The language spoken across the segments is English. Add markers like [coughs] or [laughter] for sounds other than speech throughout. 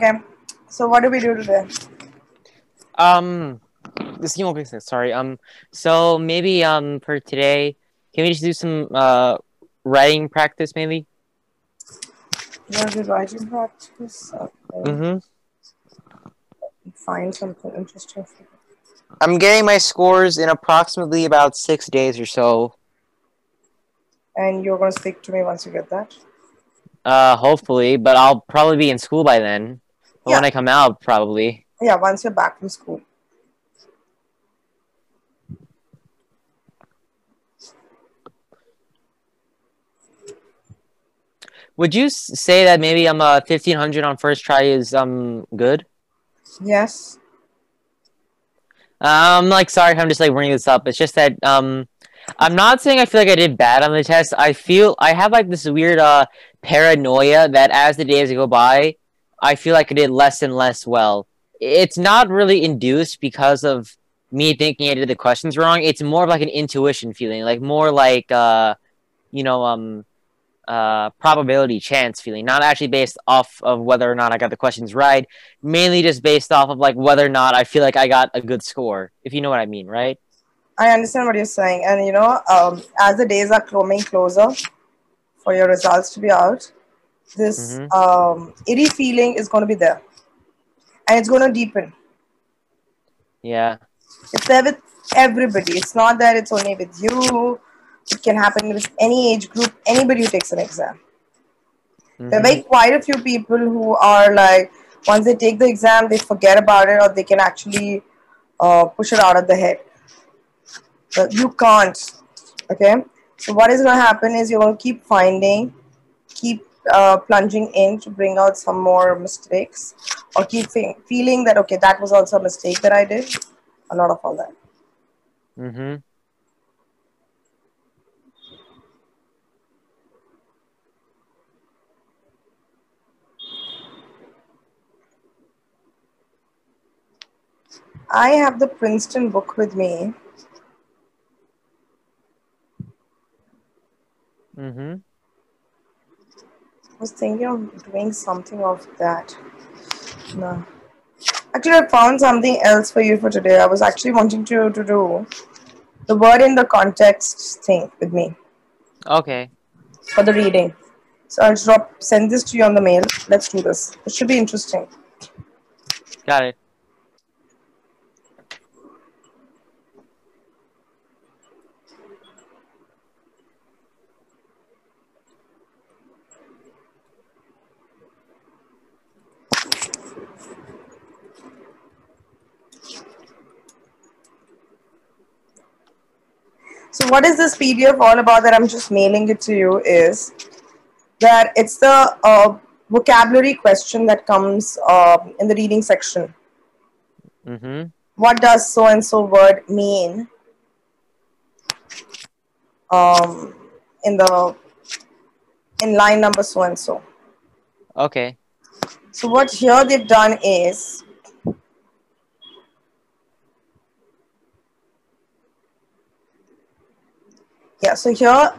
Okay. So what do we do today? Um, the game will be sorry. Um, so maybe um for today, can we just do some uh writing practice maybe? You want to do writing practice? Okay. Mm-hmm. Find something interesting. For you. I'm getting my scores in approximately about six days or so. And you're going to speak to me once you get that. Uh, hopefully, but I'll probably be in school by then. But when I come out, probably. Yeah, once you're back from school. Would you say that maybe I'm uh 1500 on first try is um good? Yes. I'm like sorry if I'm just like bringing this up. It's just that um I'm not saying I feel like I did bad on the test. I feel I have like this weird uh paranoia that as the days go by, I feel like I did less and less well. It's not really induced because of me thinking I did the questions wrong. It's more of like an intuition feeling, like more like uh you know um uh probability chance feeling, not actually based off of whether or not I got the questions right mainly just based off of like whether or not I feel like I got a good score, if you know what I mean, right? I understand what you're saying. And, you know, um, as the days are coming closer for your results to be out, this Mhm. um, eerie feeling is going to be there. And it's going to deepen. Yeah. It's there with everybody. It's not that it's only with you. It can happen with any age group, anybody who takes an exam. There are Mhm. very quite a few people who are like, once they take the exam, they forget about it or they can actually uh, push it out of the head. But you can't. Okay? So, what is going to happen is you're going to keep finding, keep uh, plunging in to bring out some more mistakes, or keep fe- feeling that, okay, that was also a mistake that I did. A lot of all that. Mm-hmm. I have the Princeton book with me. Mhm. Was thinking of doing something of that. No. Actually, I found something else for you for today. I was actually wanting to, to do the word in the context thing with me Okay. for the reading. So I'll drop send this to you on the mail. Let's do this. It should be interesting. Got it. So what is this PDF all about that I'm just mailing it to you is that it's the uh, vocabulary question that comes uh, in the reading section. Mhm. what does so and so word mean um, in the in line number so and so Okay. so what here they've done is yeah so here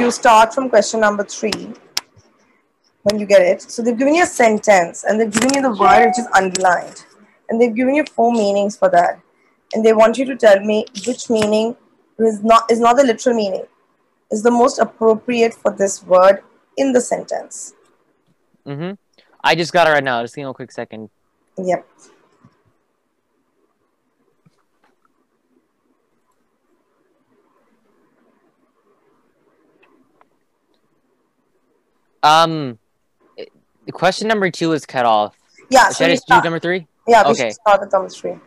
you start from question number three when you get it so they've given you a sentence and they've given you the word which is underlined and they've given you four meanings for that and they want you to tell me which meaning is not is not the literal meaning is the most appropriate for this word in the sentence. Mm-hmm. I just got it right now. Just give me a quick second. Yep. Um, the question number two is cut off. Yeah. Should So I just do number three? yeah, we okay. start with number three.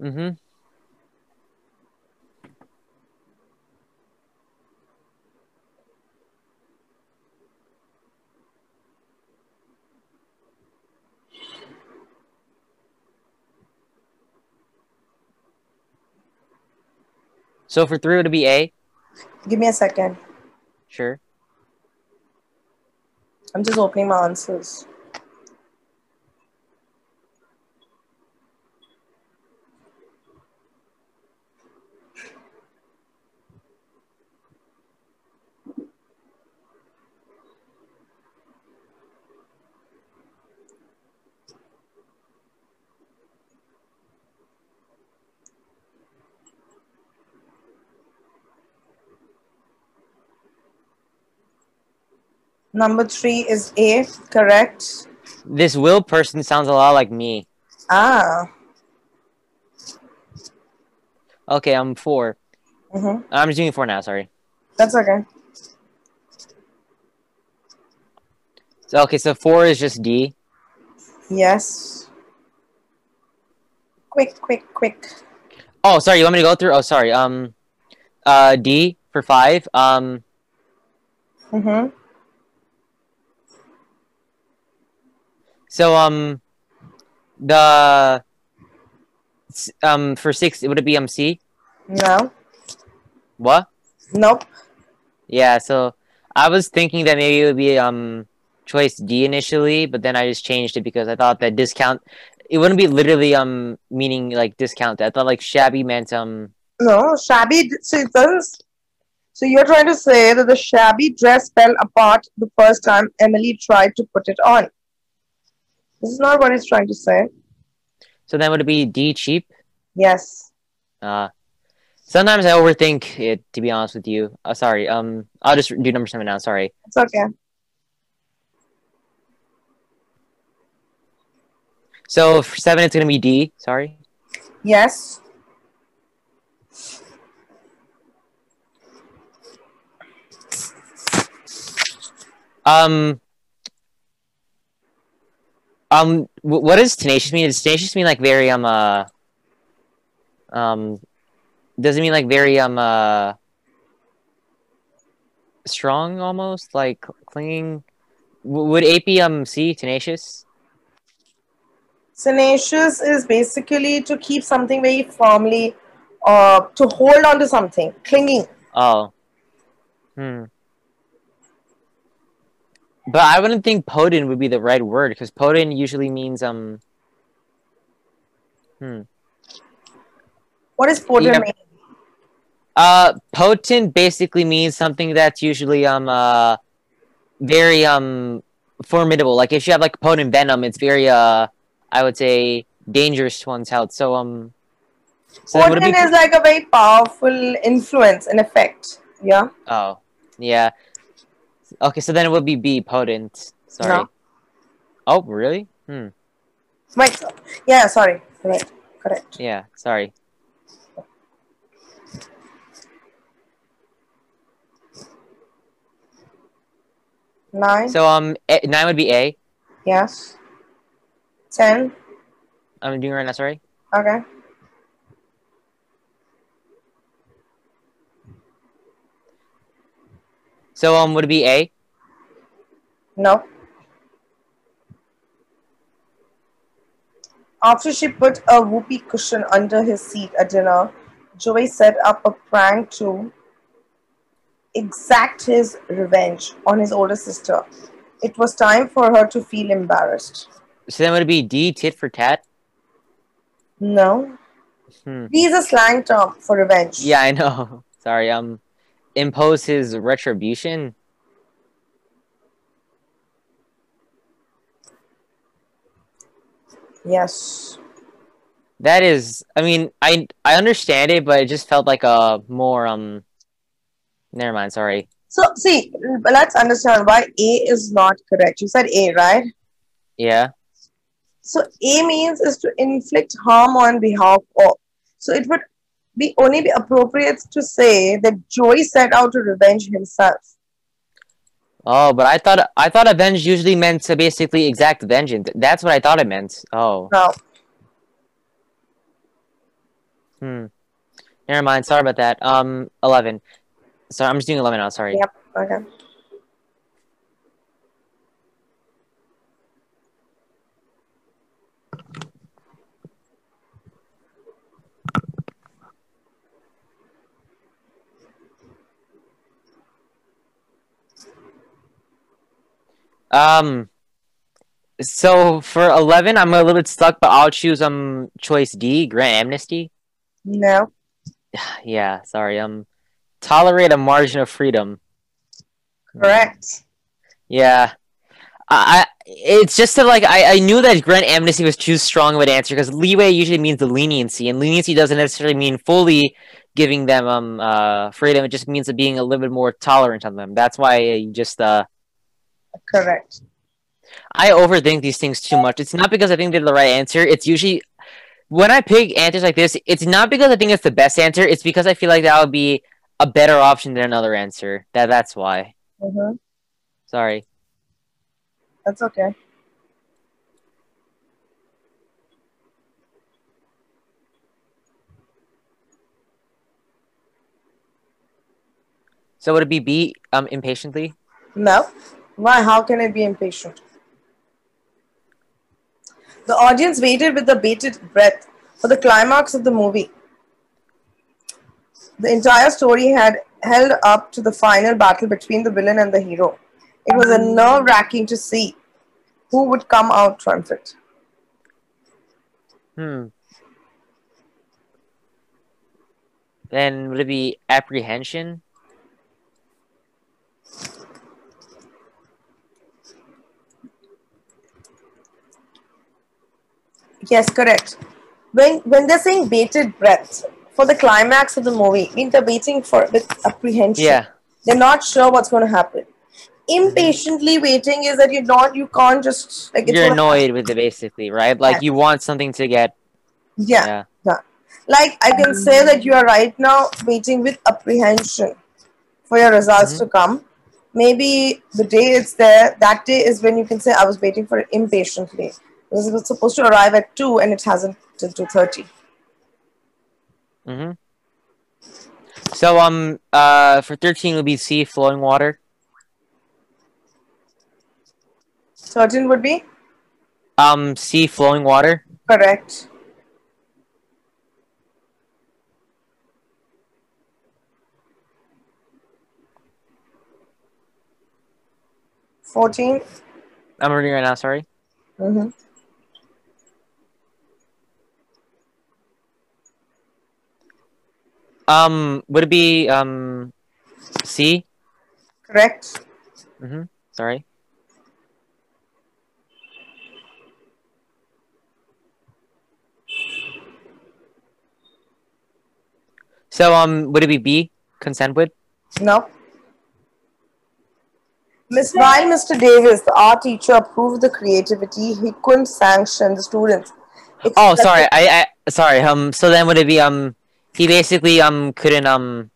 Mhm. So for three, would it be A? Give me a second. Sure. I'm just opening my answers. Number three is A. Correct. This Will person sounds a lot like me. Ah. Okay, I'm four. Mm-hmm. I'm just doing four now. Sorry. That's okay. So okay, so four is just D. Yes. Quick, quick, quick. Oh, sorry. You want me to go through? Oh, sorry. Um, uh, D for five. Um, Mm-hmm. So um, the um for six, would it be um C? No. What? Nope. Yeah. So I was thinking that maybe it would be um choice D initially, but then I just changed it because I thought that discount. It wouldn't be literally um meaning like discount. I thought like shabby meant um No. Shabby. So it. So you're trying to say that the shabby dress fell apart the first time Emily tried to put it on. This is not what he's trying to say. So then would it be D cheap? Yes. Uh, sometimes I overthink it. To be honest with you, uh, sorry. Um, I'll just do number seven now. Sorry. It's okay. So for seven, it's gonna be D. Sorry. Yes. Um. Um. What does tenacious mean? Does tenacious mean like very um uh. Um. Does it mean like very um uh. Strong almost like clinging? W- would AP um C tenacious? Tenacious is basically to keep something very firmly, uh, to hold on to something, clinging. Oh. Hmm. But I wouldn't think potent would be the right word because potent usually means um. Hmm. What is potent Yeah. mean? Uh, potent basically means something that's usually um uh very um formidable. Like if you have like potent venom, it's very uh I would say dangerous to one's health. So um. So Potent be? is like a very powerful influence and effect. Yeah. Oh, yeah. Okay, so then it would be B potent. Sorry. No. Oh, really? Hmm. Wait. Yeah. Sorry. Correct. Correct. Yeah, sorry. Nine. So um, A- nine would be A. yes. Ten. I'm doing right now. Sorry. Okay. So um, would it be A? No. After she put a whoopee cushion under his seat at dinner, Joey set up a prank to exact his revenge on his older sister. It was time for her to feel embarrassed. So then would it be D? Tit for tat? No. Hmm. These are slang term for revenge. Yeah, I know. [laughs] Sorry. Um, impose his retribution. Yes. That is. I mean, I I understand it, but it just felt like a more um. Never mind. Sorry. So see, let's understand why A is not correct. You said A, right? Yeah. So A means is to inflict harm on behalf of. So it would be only be appropriate to say that Joey set out to revenge himself. Oh, but I thought I thought avenge usually meant to basically exact vengeance. That's what I thought it meant. Oh. No. Hmm. Never mind. Sorry about that. Um, eleven. Sorry, I'm just doing eleven now. Sorry. Yep. okay. Um. So for eleven, I'm a little bit stuck, but I'll choose um choice D, grant amnesty. No. [sighs] Yeah. Sorry. Um, tolerate a margin of freedom. Correct. Yeah. I, I it's just that like I, I knew that grant amnesty was too strong of an answer because leeway usually means the leniency, and leniency doesn't necessarily mean fully giving them um uh freedom. It just means being a little bit more tolerant on them. That's why I just uh Correct. I overthink these things too much. It's not because I think they're the right answer. It's usually when I pick answers like this, it's not because I think it's the best answer. It's because I feel like that would be a better option than another answer. That that's why. hmm Sorry. That's okay. So would it be B um impatiently? No. Why? How can I be impatient? The audience waited with the bated breath for the climax of the movie. The entire story had held up to the final battle between the villain and the hero. It was a nerve wracking to see who would come out triumphant. Hmm. Then would it be apprehension? Yes, correct. When when they're saying bated breath for the climax of the movie, means they're waiting for with apprehension. Yeah. They're not sure what's going to happen. Impatiently waiting is that you're not, you can't just like it's You're gonna annoyed with it basically, right? Like Yeah. you want something to get Yeah, yeah. yeah. Like I can say that you are right now waiting with apprehension for your results Mhm. to come. Maybe the day it's there, that day is when you can say I was waiting for it impatiently. It was supposed to arrive at two and it hasn't till two thirty. Mm-hmm. So um uh for thirteen would be C flowing water. Certain would be Um C flowing water. correct. Fourteen. I'm reading right now, sorry. Mm-hmm. Um would it be um C? Correct. Mm-hmm. Sorry. So um would it be B? Consent with? No. Miss while Mr. Davis, the art teacher, approved the creativity, he couldn't sanction the students. Oh sorry, I, I sorry, um so then would it be um he basically um couldn't um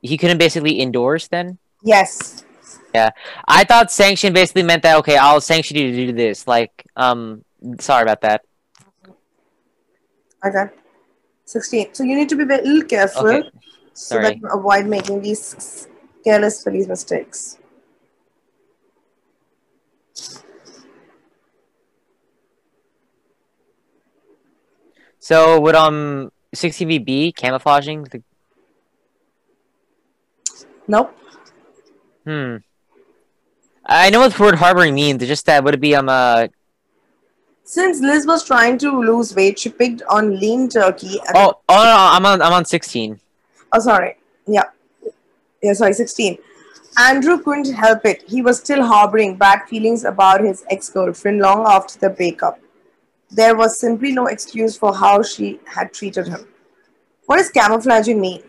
he couldn't basically endorse then? Yes. Yeah, I thought sanction basically meant that okay, I'll sanction you to do this. Like, um, sorry about that. Okay. 16. So you need to be very little careful Okay, so that you avoid making these careless silly mistakes. So would um 60 be camouflaging? The, Nope. hmm. I know what the word harboring means. It's just that would it be um uh Since Liz was trying to lose weight, she picked on lean turkey. Oh oh no, I'm on I'm on 16. Oh, sorry. Yeah. Yeah, sorry, 16. Andrew couldn't help it. He was still harboring bad feelings about his ex girlfriend long after the breakup. There was simply no excuse for how she had treated him. What does camouflaging mean?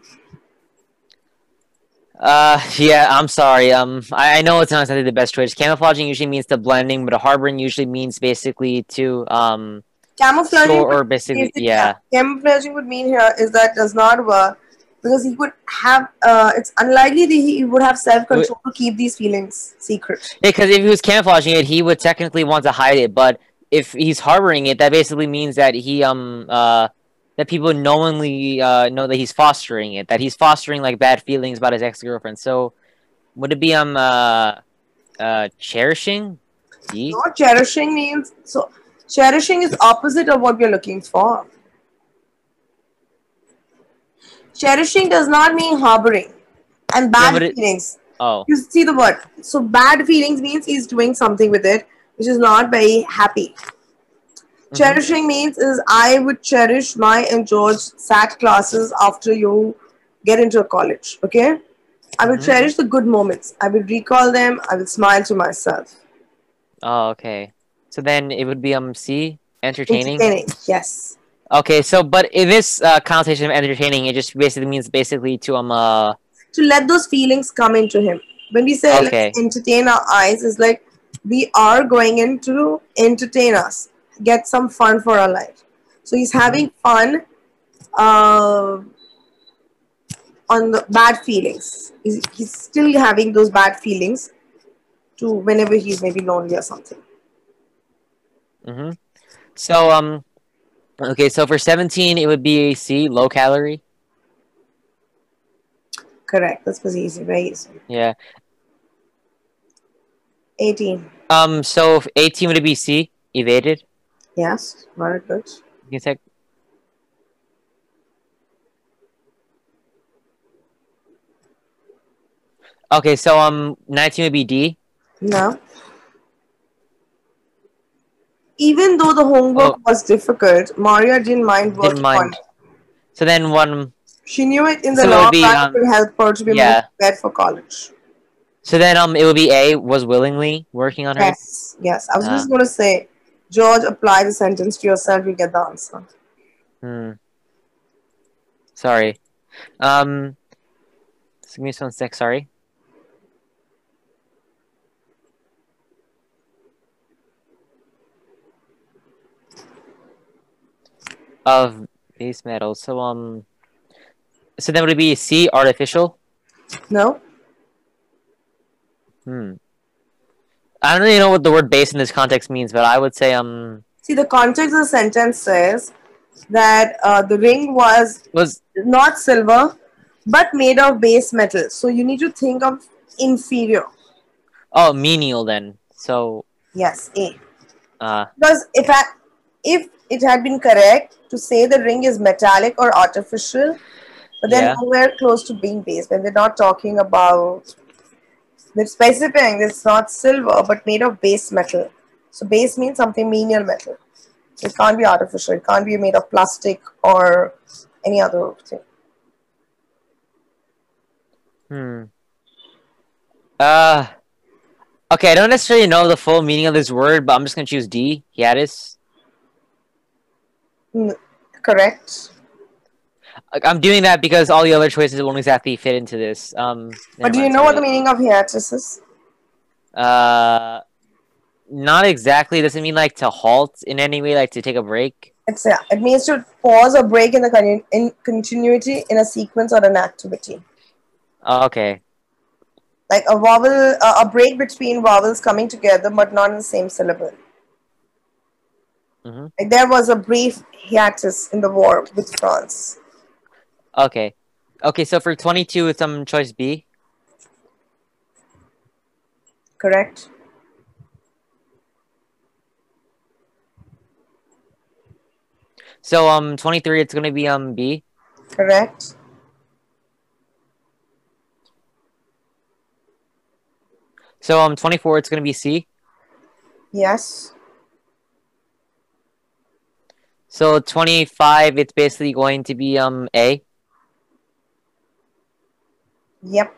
Uh yeah, I'm sorry. Um, I, I know it's not exactly the best choice. Camouflaging usually means the blending, but a harboring usually means basically to um Camouflaging or basically yeah. camouflaging would mean here is that does not work because he would have uh, it's unlikely that he would have self control to keep these feelings secret. Because if he was camouflaging it, he would technically want to hide it. But if he's harboring it, that basically means that he um uh that people knowingly uh know that he's fostering it, that he's fostering like bad feelings about his ex girlfriend. So would it be um uh uh cherishing? Not cherishing means so cherishing is opposite of what we're looking for. Cherishing does not mean harboring and bad but it- feelings. Oh, You see the word. So bad feelings means he's doing something with it, which is not very happy. Mhm. Cherishing means is I would cherish my and George SAT classes after you get into a college. Okay, I will Mhm. cherish the good moments. I will recall them. I will smile to myself. oh, okay. So then it would be um C entertaining. Entertaining. Yes. Okay, so but in this uh, connotation of entertaining, it just basically means basically to um uh To let those feelings come into him. When we say Okay. entertain our eyes, is like we are going in to entertain us, get some fun for our life. So he's having fun uh, on the bad feelings. He's, he's still having those bad feelings to whenever he's maybe lonely or something. Mm-hmm. So um, okay. So for seventeen, it would be a C, low calorie. Correct. This was easy, very easy. Yeah. 18. Um. So if eighteen would it be C, evaded. Yes, very good. You take. Okay, so um, nineteen would be D. No. Even though the homework Oh. was difficult, Maria didn't mind working Didn't mind. So then one. She knew it in the So long be, um, would help her to be yeah. more prepared for college. So then um, it would be A was willingly working on her. Yes, yes. I was Ah. just going to say, George, apply the sentence to yourself, you get the answer. Hmm. Sorry. Um. Give me one sec. Sorry. Of base metal. So um. So then would it be C artificial? No? Hmm. I don't really know what the word base in this context means, but I would say um See, the context of the sentence says that uh, the ring was was not silver, but made of base metal. So you need to think of inferior. oh menial then. So Yes, A. uh Because if I, if it had been correct to say the ring is metallic or artificial, but then Yeah. nowhere close to being base. When they're not talking about, they're specifying it's not silver but made of base metal. So base means something menial metal. It can't be artificial. It can't be made of plastic or any other thing. Hmm. Uh. Okay, I don't necessarily know the full meaning of this word, but I'm just gonna choose D. Hiatus. N- Correct. I'm doing that because all the other choices won't exactly fit into this. Um. But do you know what the meaning of hiatus is? Uh. Not exactly. Does it mean like to halt in any way, like to take a break? It's yeah, it means to pause or break in the con- in continuity in a sequence or an activity. Okay. like a vowel, uh, a break between vowels coming together but not in the same syllable. Mhm. Like there was a brief hiatus in the war with France. Okay. Okay. So for 22, it's um choice B. Correct. So um 23, it's gonna be um B. Correct. So um 24, it's gonna be C. Yes. So 25, it's basically going to be um A. Yep.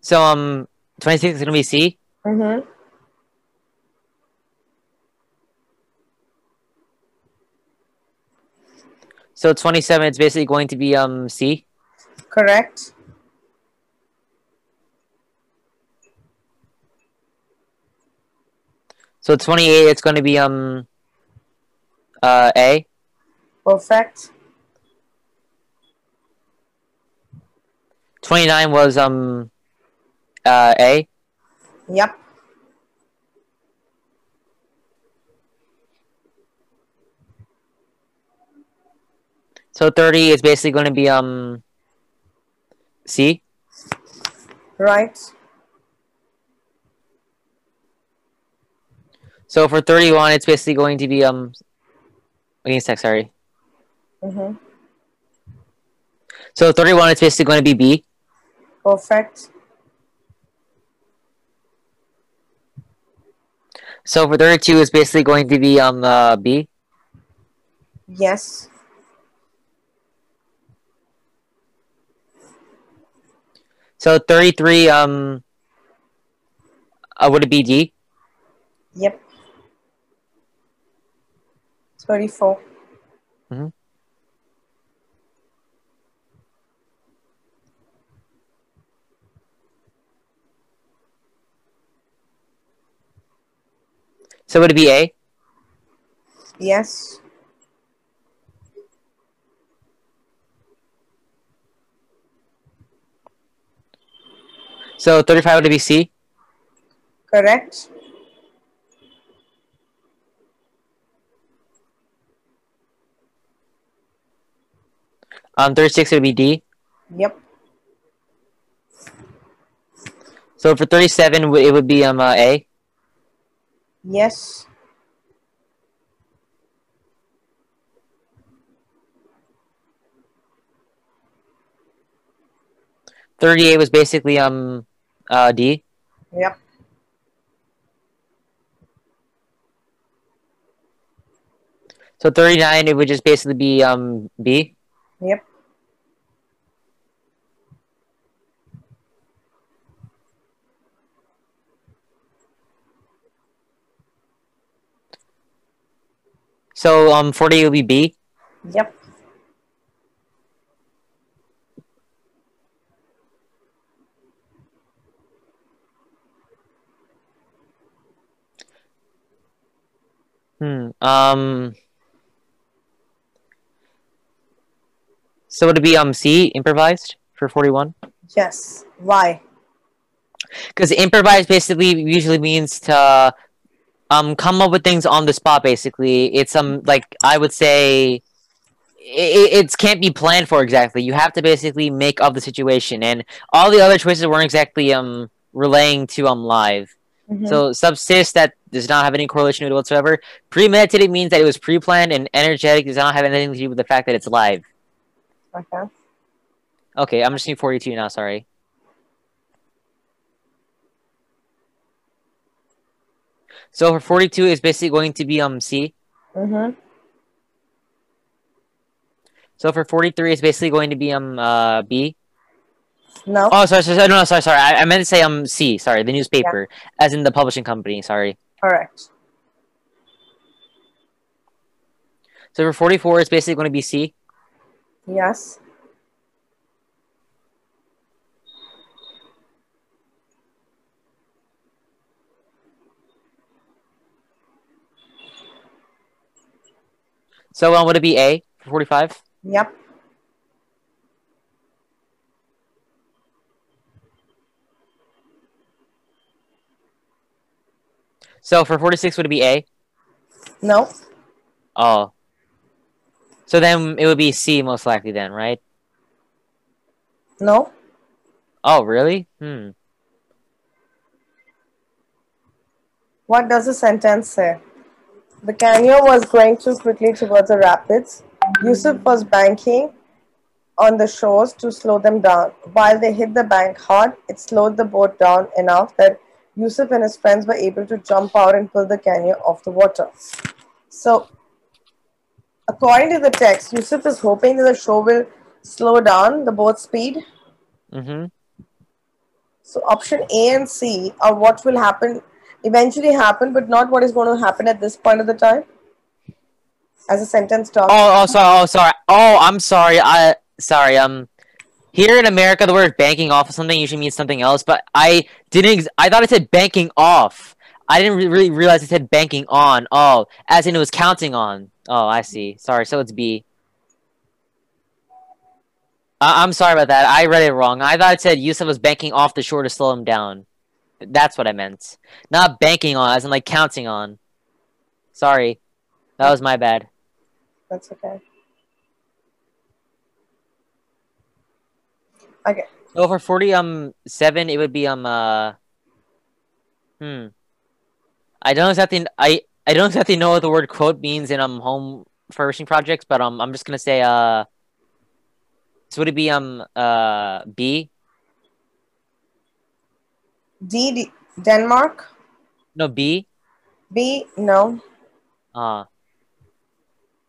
So um 26 is gonna be C. Mm-hmm. So 27, it's basically going to be um C. Correct. So 28, it's going to be um uh A. Perfect. 29 was um uh A. Yep. So 30 is basically going to be um C. Right. So for 31, it's basically going to be um against tech, sorry. Mm-hmm. So 31, it's basically going to be B. Perfect. So for 32, it's basically going to be um uh, B. Yes. So 33, um uh, would it be D? Yep. 34. Mm-hmm. So would it be A? Yes. So 35 would be C? Correct. Um, 36 would be D. Yep. So for 37, it would be um uh, A. Yes. Thirty-eight was basically um uh D. Yep. So thirty-nine, it would just basically be um B. Yep. So um forty would be B. Yep. Hmm. Um. So would it be um C improvised for forty-one? Yes. Why? Because improvised basically usually means to um come up with things on the spot. Basically, it's um like I would say it, it can't be planned for exactly. You have to basically make of the situation, and all the other choices weren't exactly um relaying to um live. Mhm. So subsist that does not have any correlation with it whatsoever. Premeditated means that it was pre-planned, and energetic does not have anything to do with the fact that it's live. okay. Okay, I'm just seeing 42 now. Sorry. So for 42 is basically going to be um C. Mm-hmm. So for 43 is basically going to be um uh B. No. Oh, sorry, sorry, sorry no, no, sorry, sorry. I, I meant to say um C. Sorry, the newspaper, as in the publishing company. Sorry. Correct. So for 44 is basically going to be C. Yes. So um, would it be A for 45? Yep. So for 46 would it be A? No. Oh. So then it would be C most likely then, right? No. Oh, really? Hmm. What does the sentence say? The canyon was going too quickly towards the rapids. Yusuf was banking on the shores to slow them down. While they hit the bank hard, it slowed the boat down enough that Yusuf and his friends were able to jump out and pull the canyon off the water. So, according to the text, Yusuf is hoping that the shore will slow down the boat's speed. Mm-hmm. So, option A and C are what will happen eventually happen, but not what is going to happen at this point of the time. As a sentence talks. Oh, oh, sorry. Oh, sorry. Oh, I'm sorry. I sorry. Um, here in America, the word banking off of something usually means something else. But I didn't. ex- I thought it said banking off. I didn't re- really realize it said banking on. Oh, as in it was counting on. Oh, I see. Sorry. So it's B. I- I'm sorry about that. I read it wrong. I thought it said Yusuf was banking off the shore to slow him down. That's what I meant. Not banking on, as in like counting on. Sorry. That was my bad. That's okay. Okay. So for forty um seven, it would be um uh hmm. I don't exactly I I don't exactly know what the word quote means in um home furnishing projects, but um I'm just gonna say uh. So would it be um uh B? D, D Denmark. No B. B no. Uh.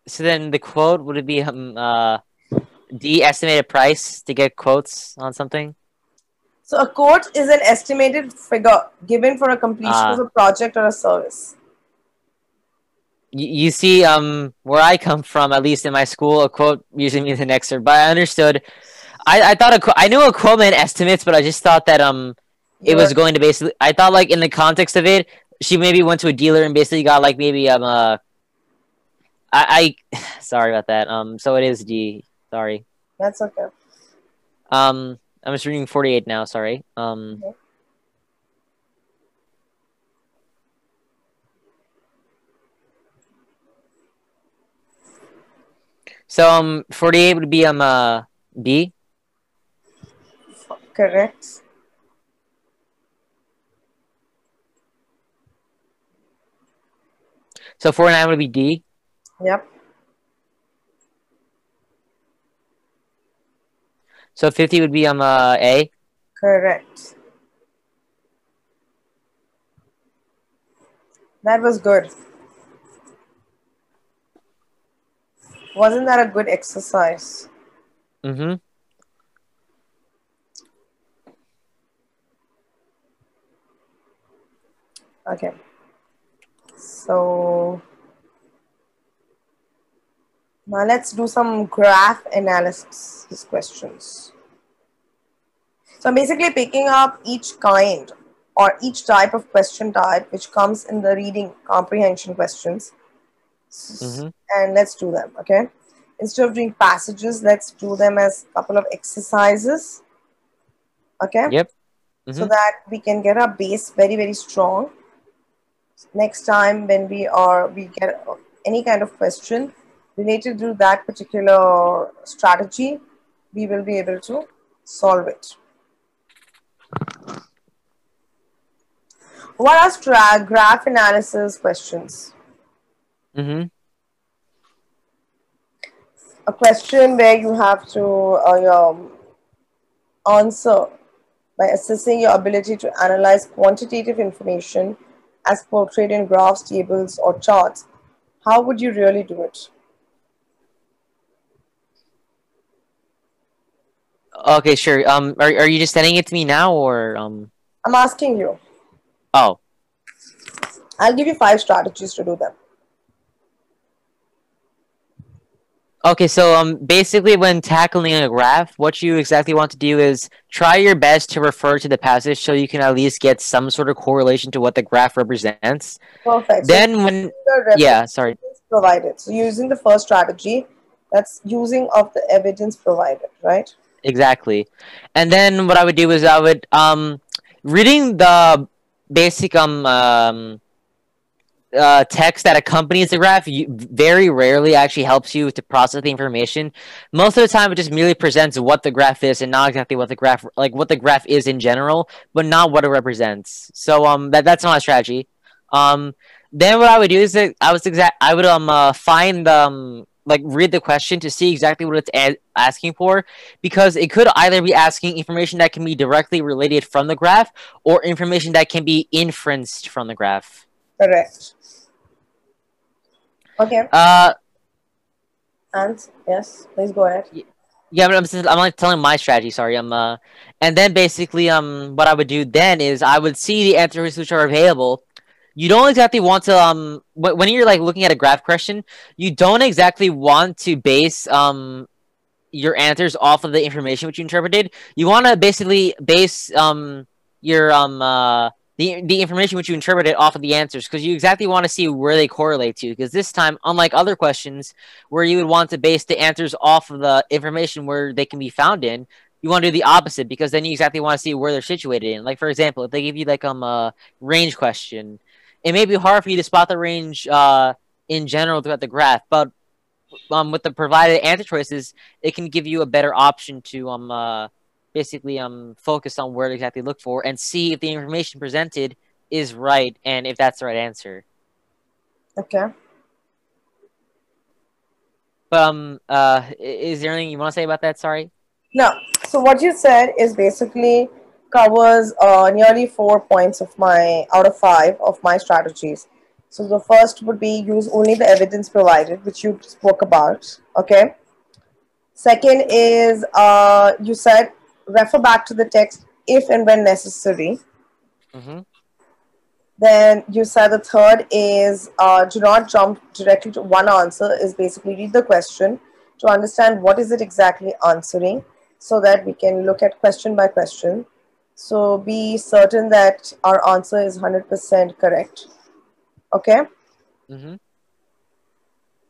So then the quote would it be um uh D estimated price to get quotes on something? So a quote is an estimated figure given for a completion Ah. of a project or a service. you, you see, um, where I come from, at least in my school, a quote usually means an excerpt. But I understood. I, I thought a qu- I knew a quote meant estimates, but I just thought that um, it was going to basically. I thought like in the context of it, she maybe went to a dealer and basically got like maybe um uh. I, I [sighs] sorry about that. Um, so it is D. Sorry. That's okay. Um, I'm just reading 48 now. Sorry. Um. Okay. So um, 48 would be um uh B. Correct. So 49 would be D. Yep. So 50 would be um uh A. Correct. That was good. Wasn't that a good exercise? Mm-hmm. Okay. So now let's do some graph analysis questions. So I'm basically picking up each kind or each type of question type which comes in the reading comprehension questions. Mhm. And let's do them, okay? Instead of doing passages, let's do them as a couple of exercises. Okay? Yep. so Mhm. that we can get our base very very strong next time when we are we get any kind of question related to that particular strategy we will be able to solve it what are stra- graph analysis questions Mm-hmm. a question where you have to uh, um, answer by assessing your ability to analyze quantitative information as portrayed in graphs, tables, or charts. How would you really do it? Okay, sure. Um, are are you just sending it to me now or um? I'm asking you. Oh, I'll give you five strategies to do them. Okay. So um, basically, when tackling a graph, what you exactly want to do is try your best to refer to the passage so you can at least get some sort of correlation to what the graph represents. Perfect. So Then when the yeah, sorry. provided. So using the first strategy, that's using of the evidence provided, right? Exactly. And then what I would do is I would um reading the basic um um uh, text that accompanies the graph you, very rarely actually helps you to process the information. Most of the time, it just merely presents what the graph is and not exactly what the graph like what the graph is in general, but not what it represents. So um that that's not a strategy. Um then what I would do is that I was exact I would um uh, find um like read the question to see exactly what it's asking for because it could either be asking information that can be directly related from the graph or information that can be inferenced from the graph. Correct. Okay. Uh And yes, please go ahead. Yeah, but I'm I'm like telling my strategy. Sorry, I'm uh, and then basically um, what I would do then is I would see the answers which are available. You don't exactly want to um, when you're like looking at a graph question, you don't exactly want to base um, your answers off of the information which you interpreted. You want to basically base um your um uh the the information which you interpret it off of the answers because you exactly want to see where they correlate to. Because this time, unlike other questions where you would want to base the answers off of the information where they can be found in, you want to do the opposite because then you exactly want to see where they're situated in. Like for example, if they give you like um a range question, it may be hard for you to spot the range uh in general throughout the graph, but um with the provided answer choices, it can give you a better option to um uh basically um focus on where to exactly look for and see if the information presented is right and if that's the right answer. Okay. But um uh is there anything you want to say about that? Sorry. No. So what you said is basically covers uh, nearly four points of my out of five of my strategies. So the first would be use only the evidence provided, which you spoke about. Okay. Second is uh, you said refer back to the text if and when necessary. Mm-hmm. Then you said the third is uh, do not jump directly to one answer. Is basically read the question to understand what is it exactly answering, so that we can look at question by question. So be certain that our answer is hundred percent correct. Okay. Mm-hmm.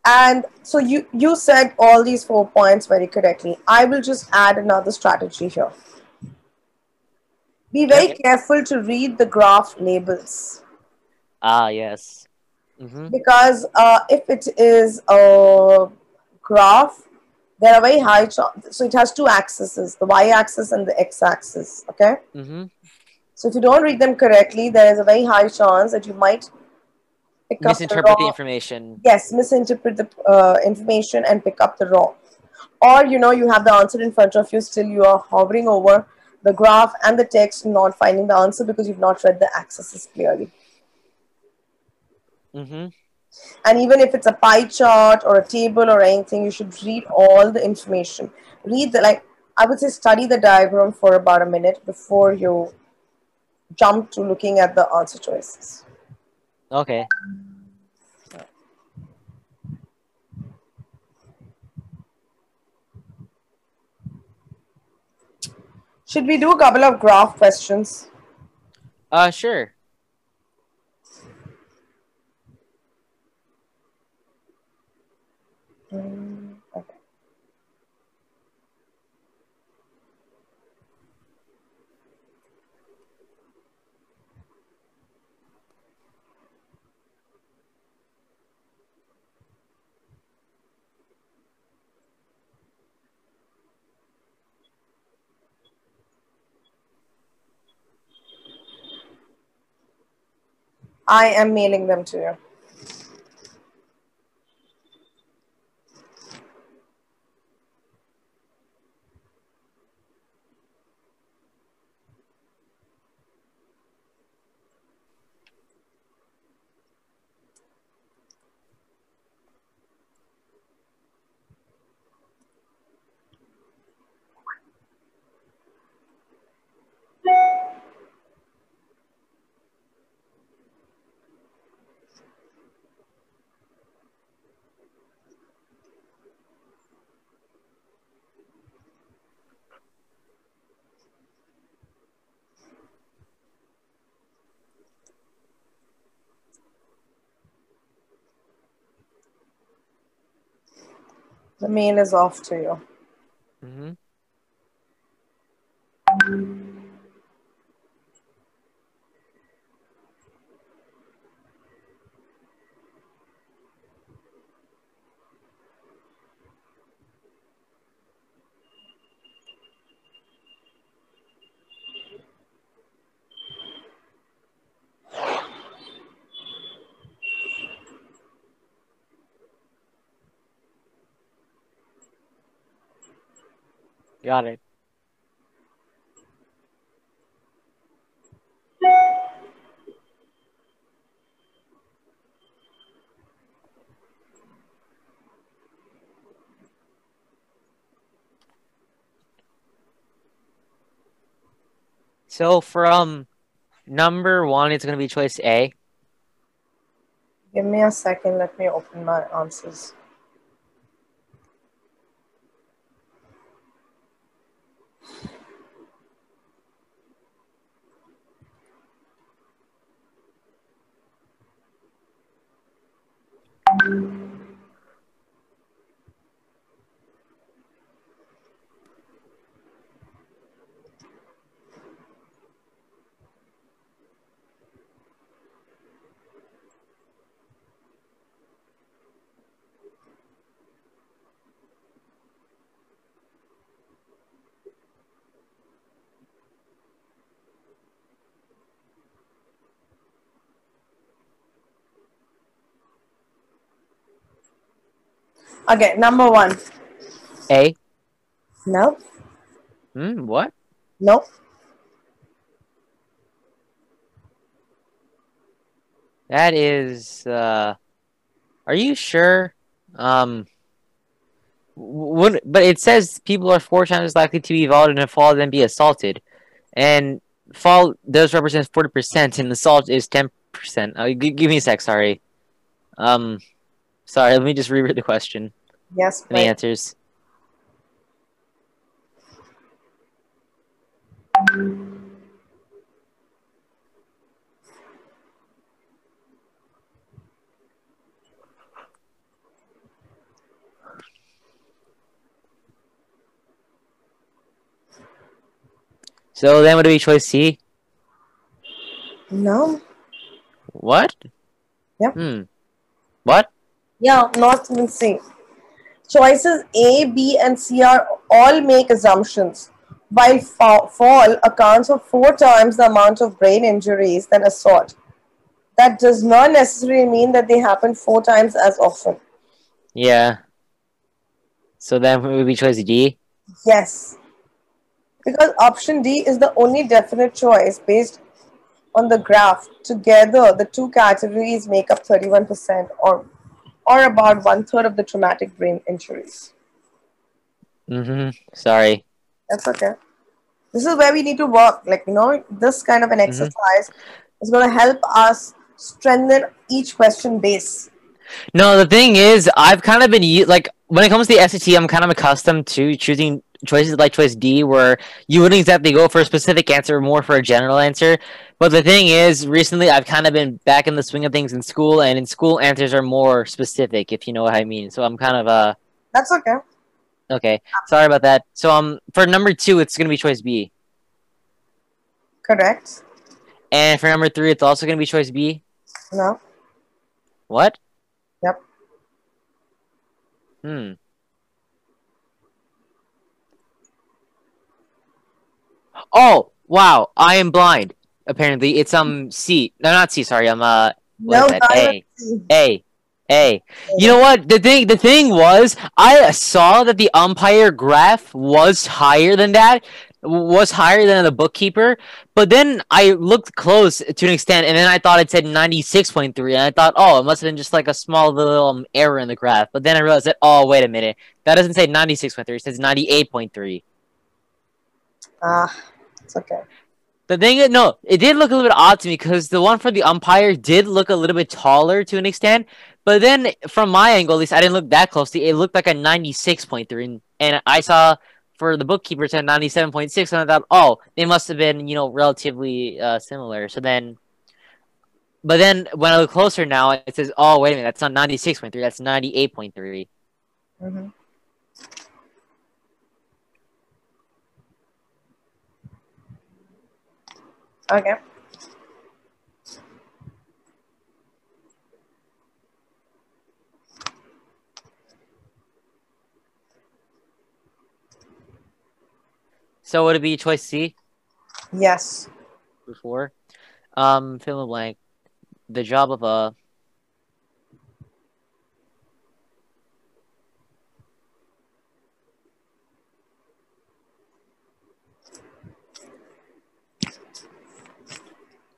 And so you, you said all these four points very correctly. I will just add another strategy here. Be very Okay. careful to read the graph labels Ah, yes. Mm-hmm. because uh, if it is a graph, there are very high. So it has two axes, the y-axis and the x-axis. Okay. Mm-hmm. So if you don't read them correctly, there is a very high chance that you might pick up the Misinterpret the information. yes misinterpret the uh, information and pick up the wrong or you know you have the answer in front of you still you are hovering over the graph and the text not finding the answer because you've not read the axes clearly Mm-hmm. and even if it's a pie chart or a table or anything you should read all the information read the like i would say study the diagram for about a minute before you jump to looking at the answer choices Okay. should we do a couple of graph questions Uh, sure. Mm, I am mailing them to you. The mail is off to you. Mm-hmm. Got it. So from number one, it's gonna be choice A. Give me a second. Let me open my answers. Okay, number one. A. No, Hmm. What? no. That is. Uh, are you sure? Um. Would, but it says people are four times as likely to be involved in a fall than be assaulted, and fall does represent forty percent, and assault is ten percent. Uh, g- give me a sec. Sorry. Um, sorry. Let me just reread the question Yes, and the answers. So then, would it be choice C? No. What? Yep. Hmm. What? Yeah, not even C. Choices A, B, and C are all make assumptions, while fa- fall accounts for four times the amount of brain injuries than assault. That does not necessarily mean that they happen four times as often. Yeah. So then, it would be choice D? Yes. Because option D is the only definite choice based on the graph. Together, the two categories make up 31% or, or about one third of the traumatic brain injuries. Mm-hmm. Sorry. That's okay. This is where we need to work. Like, you know, this kind of an exercise is going to help us strengthen each question base. No, the thing is, I've kind of been like when it comes to the SAT, I'm kind of accustomed to choosing choices like choice D, where you wouldn't exactly go for a specific answer, more for a general answer. But the thing is, recently I've kind of been back in the swing of things in school, and in school answers are more specific, if you know what I mean. So I'm kind of uh That's okay. okay. Sorry about that. So um for number two, it's gonna be choice B, Correct. and for number three, it's also gonna be choice B. No. What? Hmm. Oh wow! I am blind. Apparently, it's um C. No, not C. Sorry, I'm uh No? A. A. A. You know what? The thing the thing was, I saw that the umpire graph was higher than that, was higher than the bookkeeper. But then I looked close to an extent, and then I thought it said ninety six point three, and I thought, oh, it must have been just like a small little um, error in the graph. But then I realized that, oh, wait a minute, that doesn't say ninety six point three. It says ninety eight point three. Ah, it's okay. The thing is, no, it did look a little bit odd to me because the one for the umpire did look a little bit taller to an extent. But then, from my angle, at least, I didn't look that closely. It looked like a 96.3. And, and I saw for the bookkeeper it said 97.6. And I thought, oh, they must have been, you know, relatively uh, similar. So then, but then when I look closer now, it says, oh, wait a minute, that's not 96.3. That's 98.3. hmm Okay. So would it be choice C? Yes. before. Um, fill in the blank. The job of a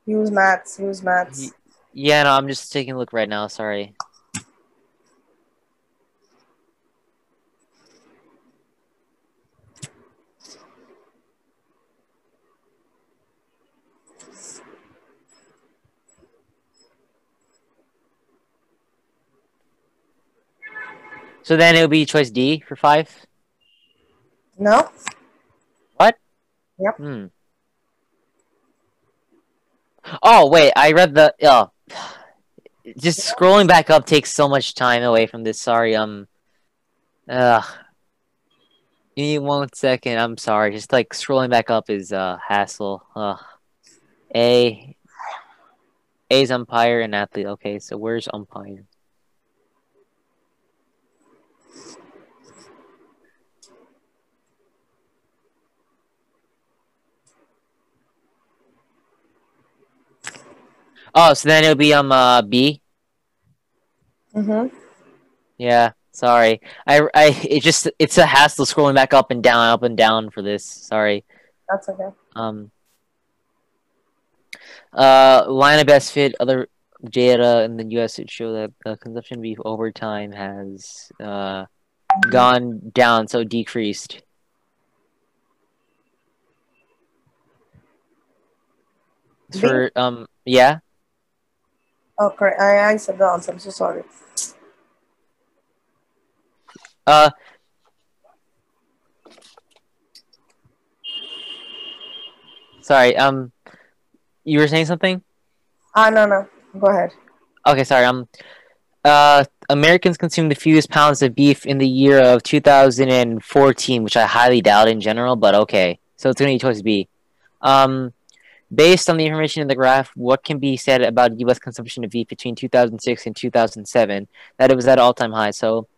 Use maths. Use maths. Yeah, no, I'm just taking a look right now. Sorry. So then it would be choice D for five. No. What? Yep. Hmm. Oh wait, I read the. Oh, just scrolling back up takes so much time away from this. Sorry, um. Ugh. Give me one second. I'm sorry. Just like scrolling back up is uh hassle. Ugh. A. A's umpire and athlete. Okay, so where's umpire? Oh, so then it'll be um uh B. Mm-hmm. Yeah, sorry. I I it just it's a hassle scrolling back up and down, up and down for this. Sorry. That's okay. Um. Uh, line of best fit other data in the U.S. it show that the consumption of beef over time has uh gone down, so decreased. For um, yeah. Oh, correct. I, said the answer. I'm so sorry. Uh, sorry. Um, you were saying something? Ah, no, no. Go ahead. Okay, sorry. Um, uh, Americans consumed the fewest pounds of beef in the year of 2014, which I highly doubt in general, but okay. So it's gonna be choice B. Um, based on the information in the graph, what can be said about U.S. consumption of beef between 2006 and 2007? That it was at all-time high. So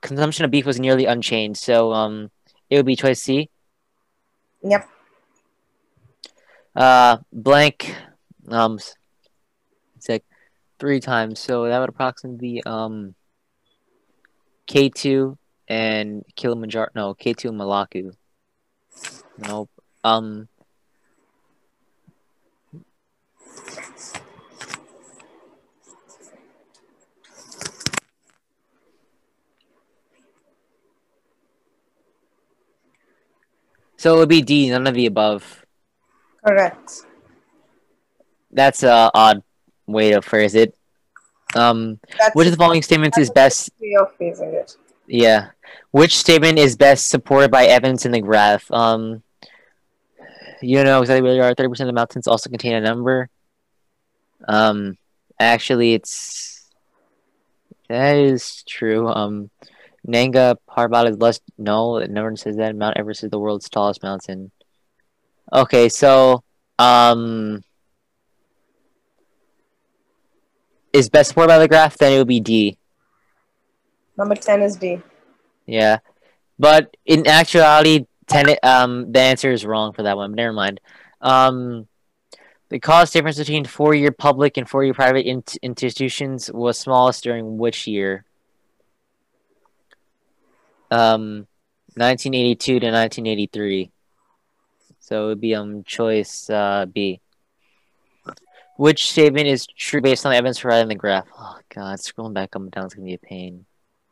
consumption of beef was nearly unchanged. So um, it would be choice C. Yep. Uh, blank. Um, it's like three times. So that would approximately be um K2 and Kilimanjaro. No, K2 and Makalu. Nope. Um. So it would be D, none of the above. Correct. That's a odd way to phrase it. Um, That's which of the following statements is best? way of phrasing it. Yeah, which statement is best supported by evidence in the graph? Um, you know exactly where you are. Thirty percent of mountains also contain a number. Um, actually, it's that is true. Um, Nanga Parbat is less. No, it never says that. Mount Everest is the world's tallest mountain. Okay, so um, is best supported by the graph? Then it would be D. Number 10 is D. Yeah, but in actuality, ten um the answer is wrong for that one. But never mind. Um, the cost difference between four-year public and four-year private in- institutions was smallest during which year? Um, 1982 to 1983. So it would be um choice uh B. Which statement is true based on the evidence provided in the graph? Oh god, scrolling back up and down is gonna be a pain.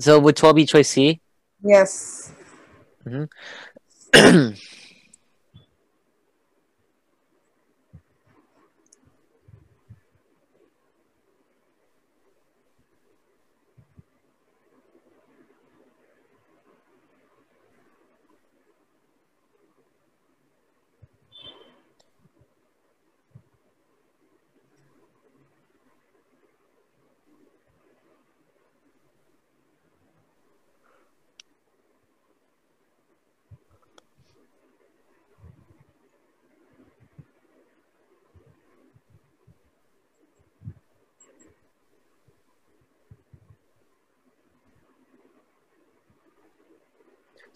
so would 12 be choice C? Yes. Mm-hmm. [clears throat]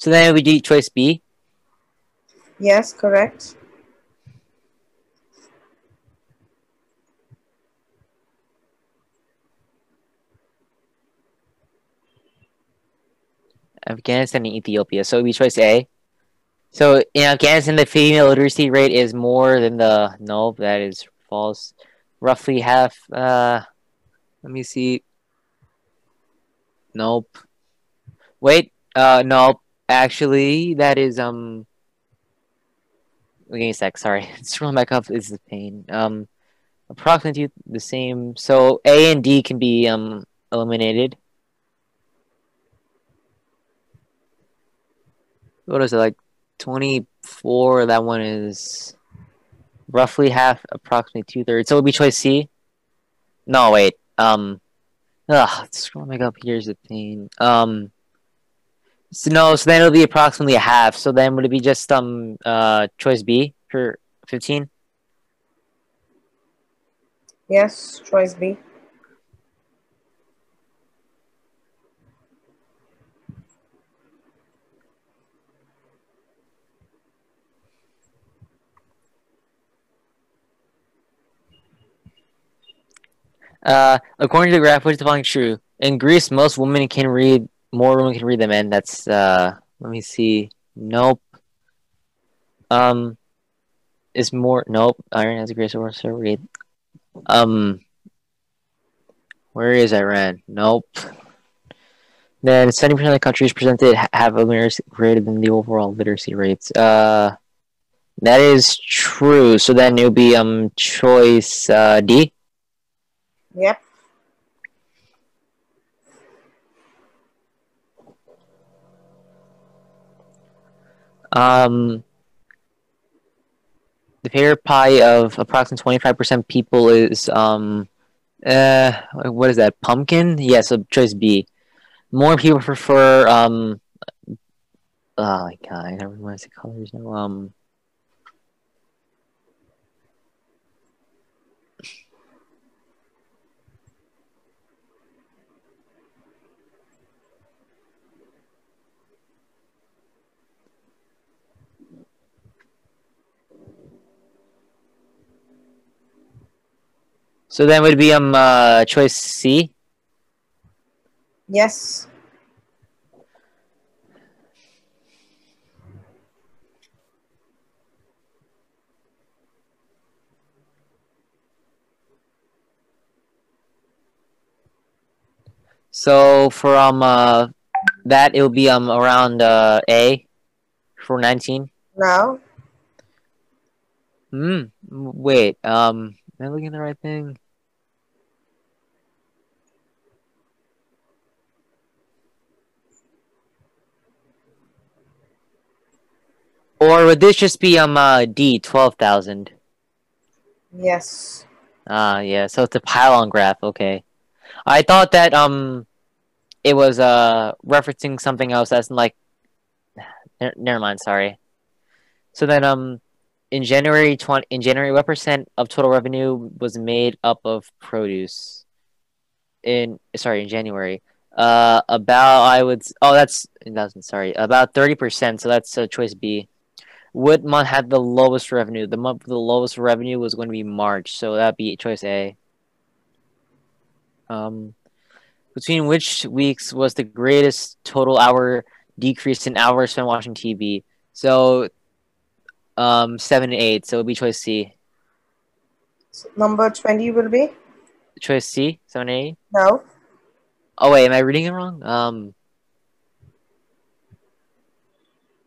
So then we do choice B. Yes, correct. Afghanistan and Ethiopia. So be choice A. So in Afghanistan, the female literacy rate is more than the no. That is false. Roughly half. Uh, let me see. Nope. Wait. Uh, nope. Actually, that is um. Me a sec. Sorry, [laughs] scrolling back up is the pain. Um, approximately the same. So A and D can be um eliminated. What is it like? Twenty four. That one is roughly half, approximately two thirds. So it would be choice C. No, wait. Um. Ugh, scrolling back up here's the pain. Um. So, no, so then it'll be approximately a half. So then would it be just um uh choice B for fifteen? Yes, choice B. Uh, according to the graph, which is the following true? In Greece, most women can read more women can read them men. That's uh. Let me see. Nope. Um, is more. Nope. Iran has a greater source to read. Um. Where is Iran? Nope. Then seventy percent of the countries presented have a literacy greater than the overall literacy rates. Uh, that is true. So then it'll be um choice uh D. Yep. Um, the favorite pie of approximately twenty five percent people is um, uh, what is that? Pumpkin? Yeah, so choice B. More people prefer um. Oh my god, I gotta remember the colors now. Um. So then would be um uh choice C. Yes. So from uh that it'll be um around uh A for nineteen. No. Hmm. Wait. Um. Am I looking at the right thing? Or would this just be um uh D twelve thousand? Yes. Ah, yeah. So it's a pylon graph. Okay. I thought that um, it was uh referencing something else. That's like, [sighs] ne- never mind. Sorry. So then um, in January twenty in January, what percent of total revenue was made up of produce? In sorry, in January, uh, about I would oh that's that's sorry about thirty percent. So that's uh, choice B. What month had the lowest revenue? The month with the lowest revenue was going to be March, so that'd be choice A. Um, between which weeks was the greatest total hour decrease in hours spent watching TV? So, um, seven and eight. So it'd be choice C. So number 20 will be? Choice C, seven and eight. No. Oh wait, am I reading it wrong? Um,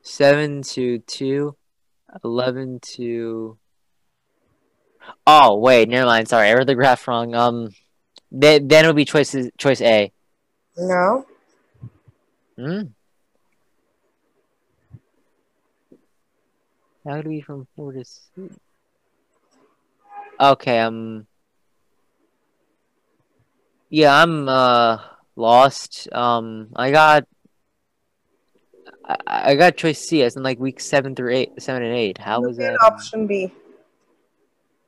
seven to two, eleven to. Oh wait, never mind. Sorry, I read the graph wrong. Um, then then it would be choice choice A. No. Hmm. How do we from four to six? Okay, um. Yeah, I'm uh lost. Um, I got. I, I got choice C as in like week seven through eight, seven and eight. How was that? Option B.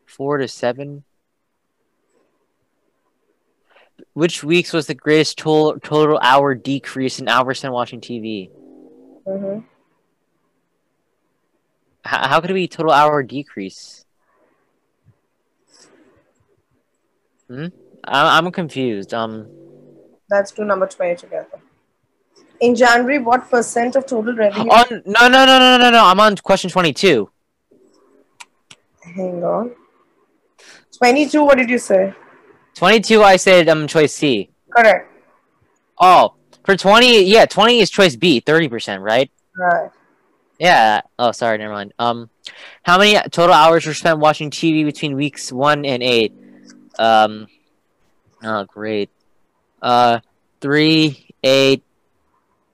Four to seven. Which weeks was the greatest total total hour decrease in hours spent watching TV? Mm-hmm. How, how could it be total hour decrease? Hmm. I, I'm confused. Um. Let's do number 20 together. In January, what percent of total revenue? Oh no no no no no no! I'm on question twenty two. Hang on. 22, what did you say? Twenty two. I said um choice C. Correct. Oh, for twenty, yeah, twenty is choice B. Thirty percent, right? Right. Yeah. Oh, sorry, never mind. Um, how many total hours were spent watching TV between weeks one and eight? Um. Oh, great. Uh, three, eight,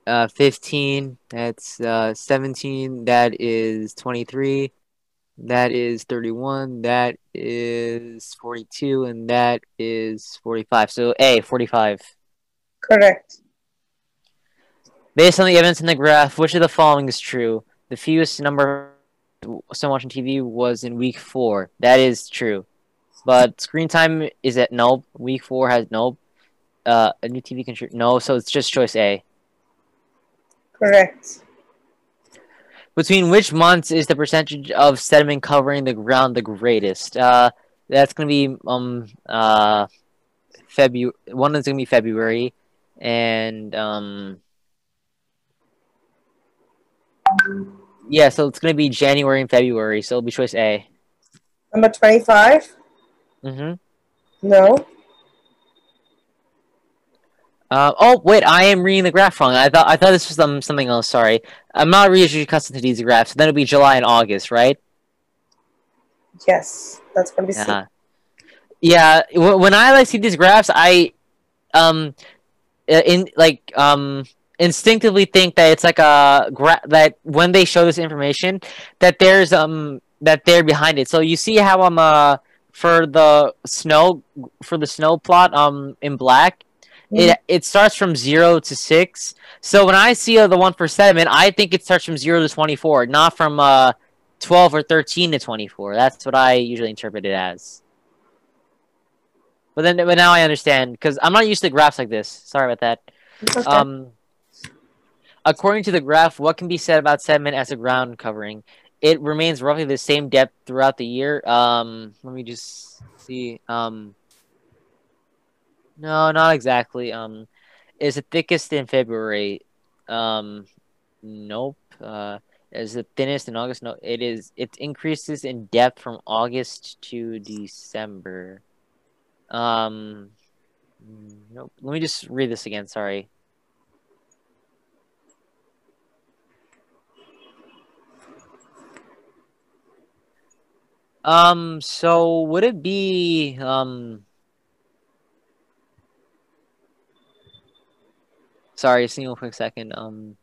uh, fifteen. That's uh seventeen. That is twenty-three. That is thirty-one. That is forty-two, and that is forty-five. So A, forty-five. Correct. Based on the evidence in the graph, which of the following is true? The fewest number of someone watching TV was in week four. That is true. But screen time is at nope. Week four has nope. Uh, a new TV can no, so it's just choice A. Correct. Between which months is the percentage of sediment covering the ground the greatest? Uh, that's gonna be um uh February. One is gonna be February, and um, yeah, so it's gonna be January and February. So it'll be choice A. Number 25? Mm-hmm. No. Uh, oh wait, I am reading the graph wrong. I thought I thought this was um, something else. Sorry, I'm not really accustomed to these graphs. Then it'll be July and August, right? Yes. That's going to be C. Yeah. Yeah. w- When I like see these graphs, I um uh, in like um instinctively think that it's like a gra- that when they show this information that there's um that they're behind it. So you see how I'm uh for the snow for the snow plot um in black it it starts from 0 to 6. So when I see uh, the one for sediment, I think it starts from 0 to 24, not from uh 12 or 13 to 24. That's what I usually interpret it as. But then, but now I understand because I'm not used to graphs like this. Sorry about that. Okay. Um, according to the graph, what can be said about sediment as a ground covering? It remains roughly the same depth throughout the year. Um, let me just see. Um, no, not exactly. Um, is the thickest in February? Um, nope. Uh, is the thinnest in August? No, it is. It increases in depth from August to December. Um, nope. Let me just read this again. Sorry. Um, so would it be um sorry, just one quick second. Um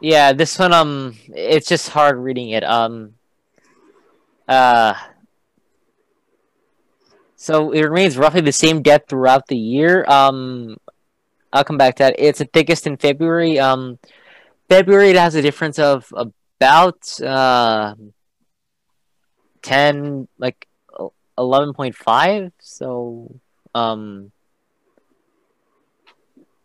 Yeah, this one um it's just hard reading it. Um uh so it remains roughly the same depth throughout the year. Um I'll come back to that. It's the thickest in February. Um February it has a difference of about uh 10 like 11.5 so um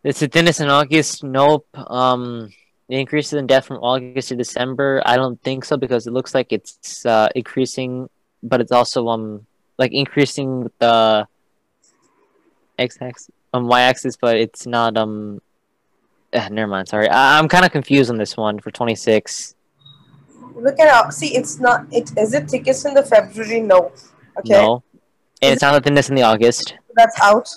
it's the thinnest in August. Nope. Um the increases in death from August to December, I don't think so because it looks like it's uh, increasing, but it's also um like increasing the x axis um y axis, but it's not um. Eh, never mind. Sorry, I- I'm kind of confused on this one for 26. Look at how. See, it's not. It is it thickest in the February? No. Okay. No, and it's not the thinness in the August. That's out.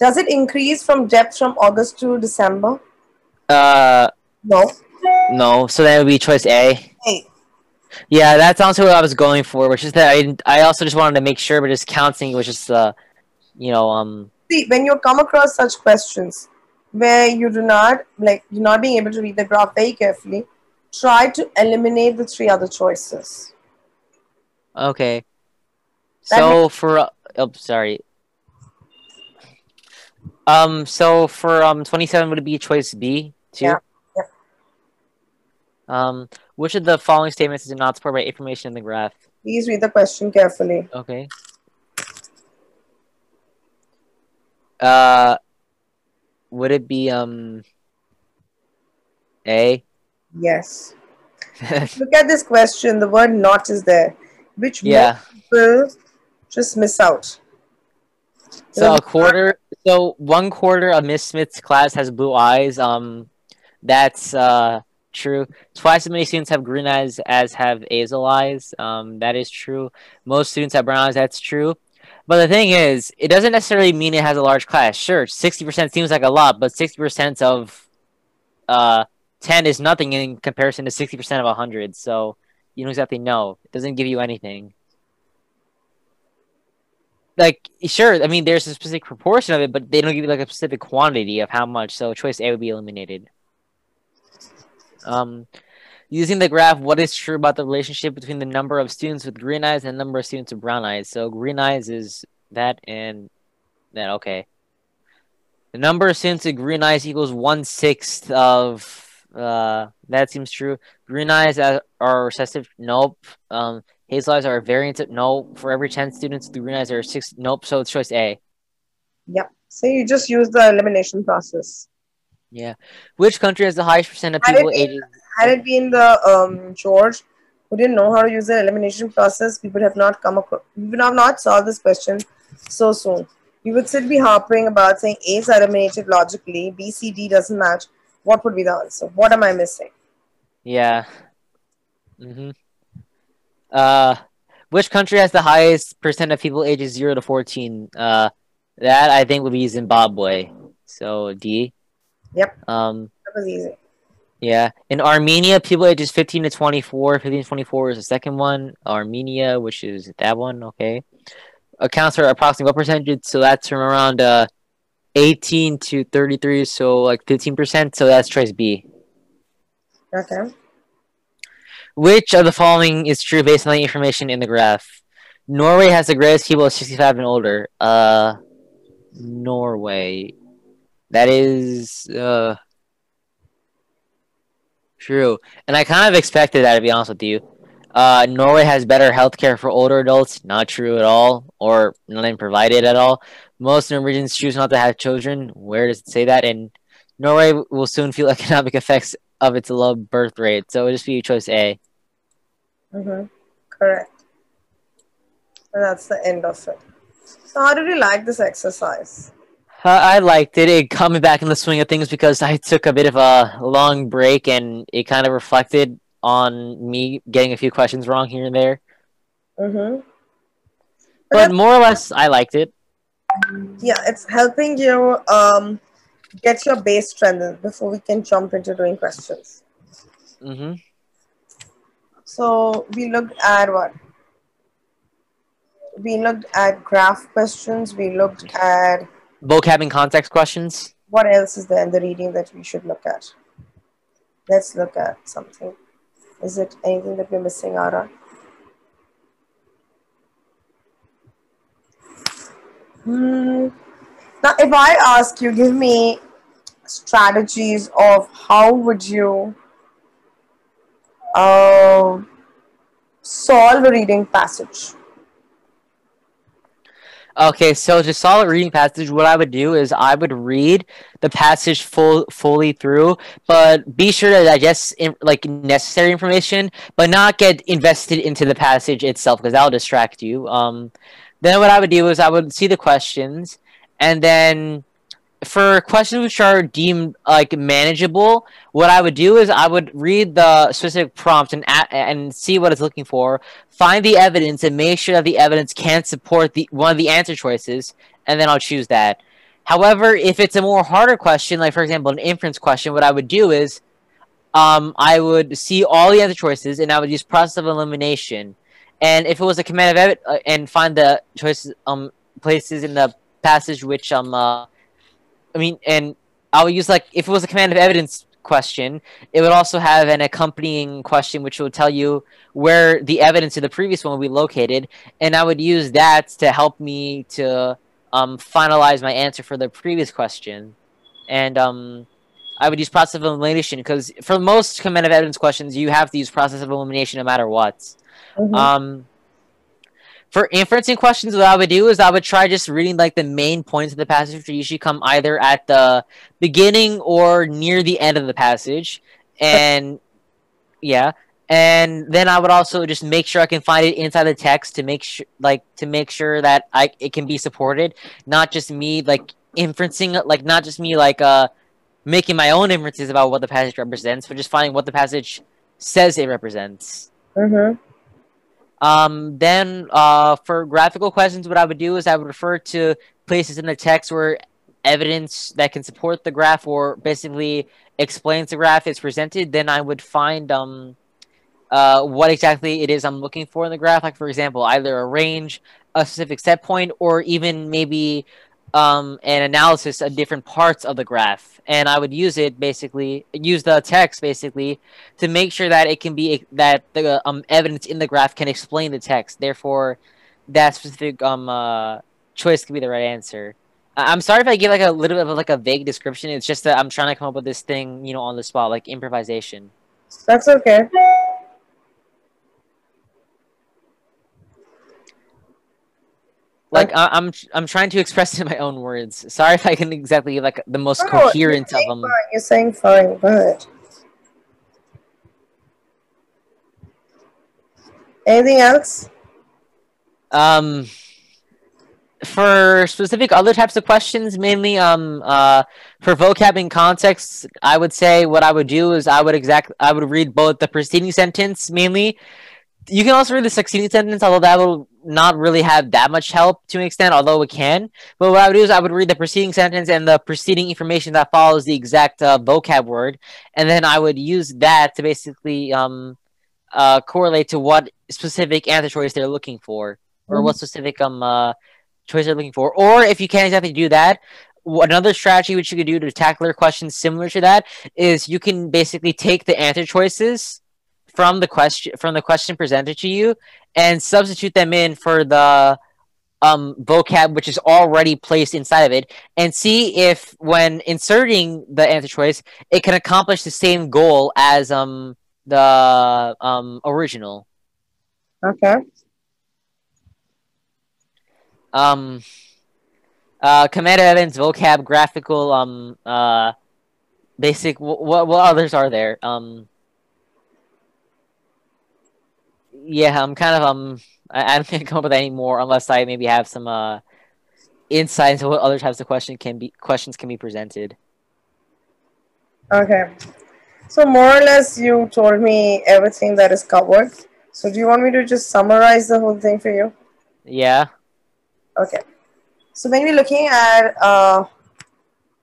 Does it increase from depth from August to December? Uh, No. no. So that would be choice A. Hey. Yeah, that's also what I was going for, which is that I I also just wanted to make sure, but just counting was just uh, you know um. See, when you come across such questions where you do not like you're not being able to read the graph very carefully, try to eliminate the three other choices. Okay. That So for uh, oh sorry. Um so for um 27 would it be choice B too? Yeah, yeah. Um which of the following statements is not supported by information in the graph? Please read the question carefully. Okay. Uh would it be um A? Yes. [laughs] Look at this question. The word "not" is there, which yeah. people just miss out. So a quarter, so one quarter of Miss Smith's class has blue eyes. Um, that's uh true. Twice as many students have green eyes as have hazel eyes. Um, that is true. Most students have brown eyes. That's true. But the thing is, it doesn't necessarily mean it has a large class. Sure, sixty percent seems like a lot, but sixty percent of uh ten is nothing in comparison to sixty percent of hundred. So you don't exactly know. It doesn't give you anything like sure i mean there's a specific proportion of it but they don't give you like a specific quantity of how much so choice a would be eliminated um using the graph what is true about the relationship between the number of students with green eyes and the number of students with brown eyes so green eyes is that and that okay the number of students with green eyes equals one sixth of uh that seems true green eyes are recessive nope um Hazel eyes are a variant of no. For every 10 students, the green eyes are six. Nope. So it's choice A. Yep. So you just use the elimination process. Yeah. Which country has the highest percent of people it, ages? Had it been the um, George who didn't know how to use the elimination process, we would have not come across, we would have not solved this question so soon. We would still be harping about saying A is eliminated logically, B, C, D doesn't match. What would be the answer? What am I missing? Yeah. Mm-hmm. Uh, which country has the highest percent of people ages zero to fourteen? Uh, that I think would be Zimbabwe. So D. Yep, Um, that was easy. Yeah. In Armenia, people ages fifteen to twenty-four. Fifteen to twenty-four is the second one. Armenia, which is that one. Okay. Accounts for approximately what percentage? So that's from around uh, eighteen to thirty-three. So like fifteen percent. So that's choice B. Okay. Which of the following is true based on the information in the graph? Norway has the greatest people of 65 and older. Uh, Norway. That is, uh, true. And I kind of expected that, to be honest with you. Uh, Norway has better healthcare for older adults. Not true at all, or not even provided at all. Most Norwegians choose not to have children. Where does it say that? And Norway will soon feel [laughs] economic effects of its low birth rate. So it'll just be choice A. Mm-hmm. Correct. And that's the end of it. So how did you like this exercise? Uh, I liked it. It got me back in the swing of things because I took a bit of a long break and it kind of reflected on me getting a few questions wrong here and there. Mm-hmm. But more or less, I liked it. Yeah, it's helping you um, get your base strengthened before we can jump into doing questions. hmm So we looked at what? We looked at graph questions. We looked at Vocab context questions. what else is there in the reading that we should look at? Let's look at something. Is it anything that we're missing out on? Hmm. Now, if I ask you, give me strategies of how would you uh, solve a reading passage? Okay, so to solve a reading passage, what I would do is I would read the passage full fully through, but be sure to digest in, like necessary information, but not get invested into the passage itself because that'll distract you. Um, then what I would do is I would see the questions, and then for questions which are deemed like manageable, what I would do is I would read the specific prompt and and see what it's looking for, find the evidence, and make sure that the evidence can support the one of the answer choices, and then I'll choose that. However, if it's a more harder question, like for example an inference question, what I would do is um, I would see all the answer choices, and I would use process of elimination. And if it was a command of ev- uh, and find the choices um places in the passage which um uh, I mean, and I would use like if it was a command of evidence question, it would also have an accompanying question which would tell you where the evidence of the previous one would be located, and I would use that to help me to um, finalize my answer for the previous question, and um, I would use process of elimination because for most command of evidence questions, you have to use process of elimination no matter what. Mhm. Um, for inferencing questions, what I would do is I would try just reading like the main points of the passage, which usually come either at the beginning or near the end of the passage, and yeah, and then I would also just make sure I can find it inside the text to make sure, like, to make sure that I it can be supported, not just me like inferencing, like not just me like uh making my own inferences about what the passage represents, but just finding what the passage says it represents. Mhm. Um, then uh, for graphical questions, what I would do is I would refer to places in the text where evidence that can support the graph or basically explains the graph is presented. Then I would find um, uh, what exactly it is I'm looking for in the graph. Like, for example, either a range, a specific set point, or even maybe um, an analysis of different parts of the graph. And I would use it basically, use the text basically to make sure that it can be that the um, evidence in the graph can explain the text. Therefore, that specific um uh, choice could be the right answer. I- I'm sorry if I give like a little bit of like a vague description. It's just that I'm trying to come up with this thing, you know, on the spot, like improvisation. That's okay. Like I, I'm I'm trying to express it in my own words. Sorry if I can exactly like the most No, coherent of them. fine. You're saying fine. Ahead. Anything else? Um, for specific other types of questions, mainly um uh for vocab and context, I would say what I would do is I would exact I would read both the preceding sentence mainly. You can also read the succeeding sentence, although that will not really have that much help to an extent, although it can. But what I would do is I would read the preceding sentence and the preceding information that follows the exact uh, vocab word, and then I would use that to basically um uh correlate to what specific answer choice they're looking for, or what specific um uh choice they're looking for. Or if you can't exactly do that, another strategy which you could do to tackle your questions similar to that is you can basically take the answer choices from the question from the question presented to you and substitute them in for the um vocab which is already placed inside of it and see if when inserting the answer choice it can accomplish the same goal as um the um original Okay. um uh command evans vocab graphical um uh basic what what others are there um yeah i'm kind of um i, I don't think I come up with any more unless i maybe have some uh insight into what other types of question can be questions can be presented Okay. So more or less, you told me everything that is covered. So do you want me to just summarize the whole thing for you? yeah Okay. So when we're looking at uh,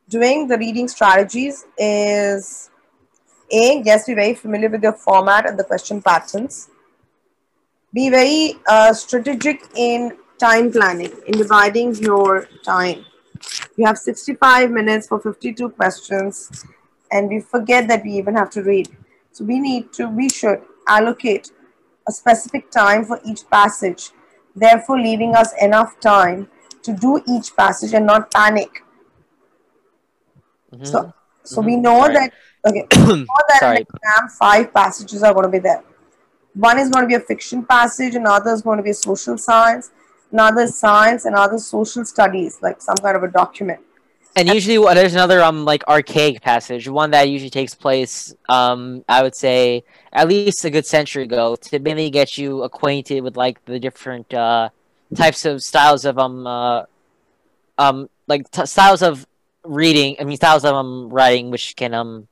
doing the reading strategies is A, yes, be very familiar with the format and the question patterns. Be very uh, strategic in time planning, in dividing your time. You have 65 minutes for 52 questions and we forget that we even have to read. So we need to, we should allocate a specific time for each passage, therefore leaving us enough time to do each passage and not panic. Mhm. So, so Mhm. we know Sorry. that okay, [coughs] that Sorry. exam five passages are going to be there. One is going to be a fiction passage, another is going to be a social science, another is science, another is social studies, like some kind of a document. And usually, well, there's another um like archaic passage, one that usually takes place um I would say at least a good century ago to mainly get you acquainted with like the different uh types of styles of um uh um like t- styles of reading. I mean styles of um writing, which can um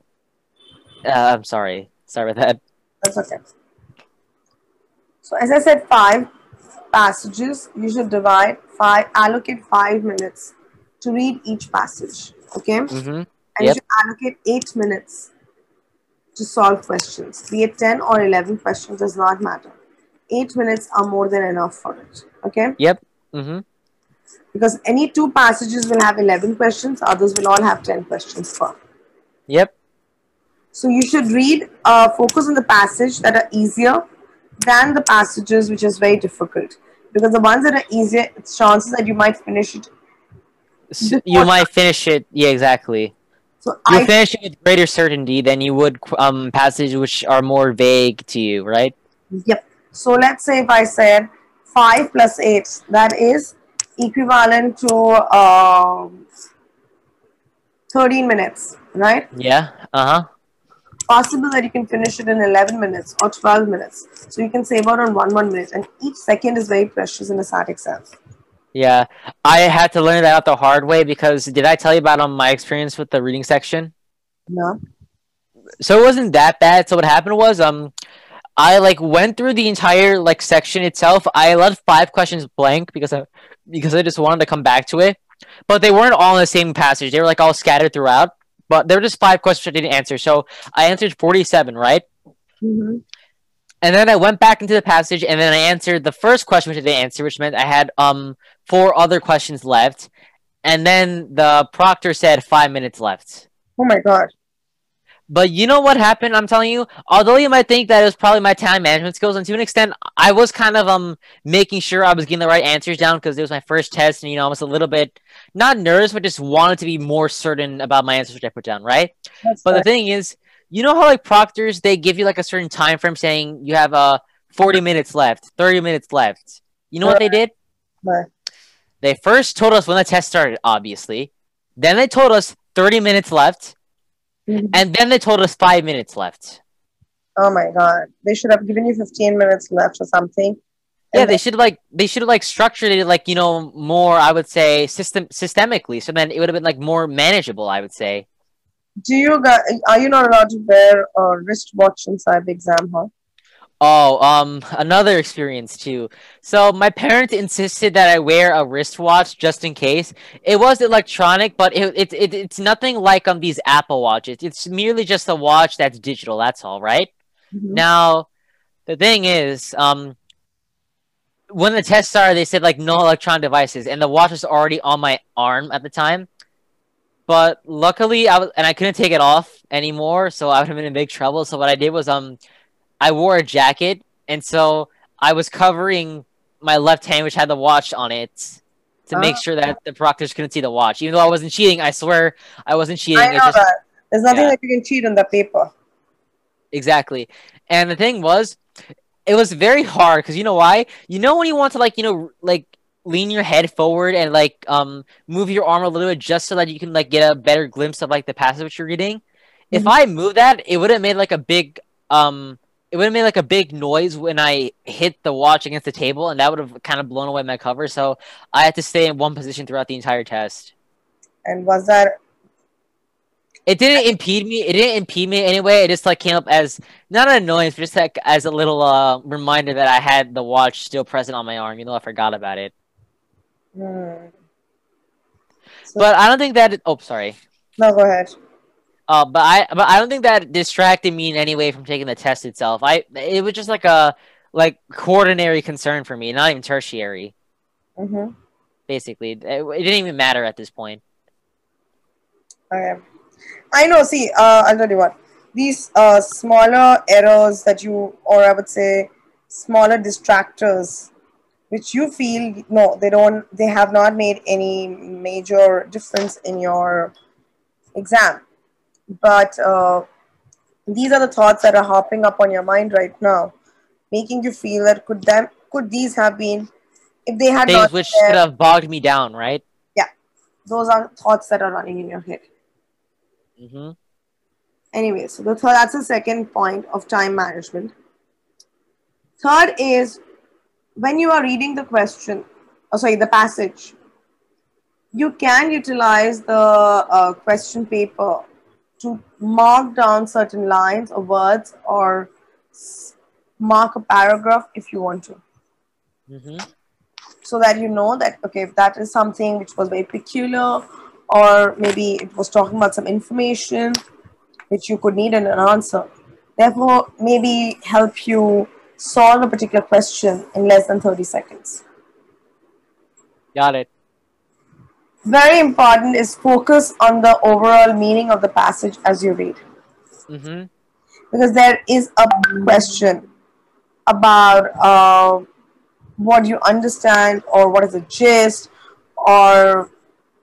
uh, I'm sorry, sorry about that. That's okay. So as I said, five passages. You should divide five, allocate five minutes to read each passage. Okay, and Mm-hmm. you Yep. should allocate eight minutes to solve questions. Be it ten or eleven questions does not matter. Eight minutes are more than enough for it. Okay, Yep. Mm-hmm. because any two passages will have eleven questions. Others will all have ten questions per. Yep. So you should read, uh, focus on the passage that are easier than the passages which is very difficult. Because the ones that are easier, it's chances that you might finish it. You might finish it. Yeah, exactly. So You I finish it with greater certainty than you would um passages which are more vague to you, right? yep. So let's say if I said five plus eight, that is equivalent to um, thirteen minutes, right? Yeah. Uh huh. Possible that you can finish it in eleven minutes or twelve minutes. So you can save out on one one minute, and each second is very precious in a SAT exam. Yeah, I had to learn that out the hard way because did I tell you about um, my experience with the reading section? No. So it wasn't that bad. So what happened was um, I like went through the entire like section itself. I left five questions blank because I because I just wanted to come back to it, but they weren't all in the same passage. They were like all scattered throughout. But there were just five questions I didn't answer. So I answered forty-seven, right? Mm-hmm. And then I went back into the passage, and then I answered the first question, which I didn't answer, which meant I had um four other questions left. And then the proctor said five minutes left. Oh my god. But you know what happened? I'm telling you. Although you might think that it was probably my time management skills, and to an extent, I was kind of um making sure I was getting the right answers down because it was my first test, and you know I was a little bit not nervous, but just wanted to be more certain about my answers which I put down, right? That's But the thing is, you know how like proctors they give you like a certain time frame saying you have uh 40 minutes left, 30 minutes left. You know what they did? Right. They first told us when the test started, obviously. Then they told us 30 minutes left. Mhm. And then they told us five minutes left. Oh my god. They should have given you 15 minutes left or something. Yeah, And they should like they should have like structured it like you know more. I would say system systemically, so then it would have been like more manageable. I would say. Do you guys, are you not allowed to wear a wristwatch inside the exam hall? Oh, um, another experience too. So my parents insisted that I wear a wristwatch just in case. It was electronic, but it, it, it it's nothing like um these Apple watches. It's merely just a watch that's digital. That's all, right? Mhm. Now, the thing is, um, when the test started, they said like no electronic devices, and the watch was already on my arm at the time. But luckily, I was and I couldn't take it off anymore, so I would have been in big trouble. So what I did was um, I wore a jacket, and so I was covering my left hand, which had the watch on it, to make Ah. sure that the proctors couldn't see the watch. Even though I wasn't cheating, I swear I wasn't cheating. I know just that. There's nothing yeah. like you can cheat on the paper. Exactly. And the thing was, it was very hard because you know why? You know when you want to like you know like lean your head forward and like um move your arm a little bit just so that you can like get a better glimpse of like the passage which you're reading. If Mhm. I moved that, it would have made like a big um it would have made like a big noise when I hit the watch against the table, and that would have kind of blown away my cover. So I had to stay in one position throughout the entire test. And was that It didn't impede me. It didn't impede me anyway. It just like came up as not an annoyance, but just like as a little uh, reminder that I had the watch still present on my arm. You know, I forgot about it. hmm. So, But I don't think that. It... Oh, sorry. no, go ahead. Uh, but I but I don't think that distracted me in any way from taking the test itself. I it was just like a like coordinary concern for me, not even tertiary. hmm Basically, it, it didn't even matter at this point. Okay. I know. See, uh, I'll tell you what. These uh, smaller errors that you, or I would say, smaller distractors, which you feel no, they don't. They have not made any major difference in your exam. But uh, these are the thoughts that are hopping up on your mind right now, making you feel that could them could these have been if they had Things not which there, should have bogged me down, right? Yeah, those are thoughts that are running in your head. Mm-hmm. Anyway, so the third, that's the second point of time management. Third is when you are reading the question, oh sorry, the passage, you can utilize the uh, question paper to mark down certain lines or words or mark a paragraph if you want to. Hmm so that you know that okay if that is something which was very peculiar or maybe it was talking about some information which you could need in an answer. Therefore maybe help you solve a particular question in less than 30 seconds. Got it. Very important is focus on the overall meaning of the passage as you read. Hmm because there is a question about uh, what you understand or what is the gist or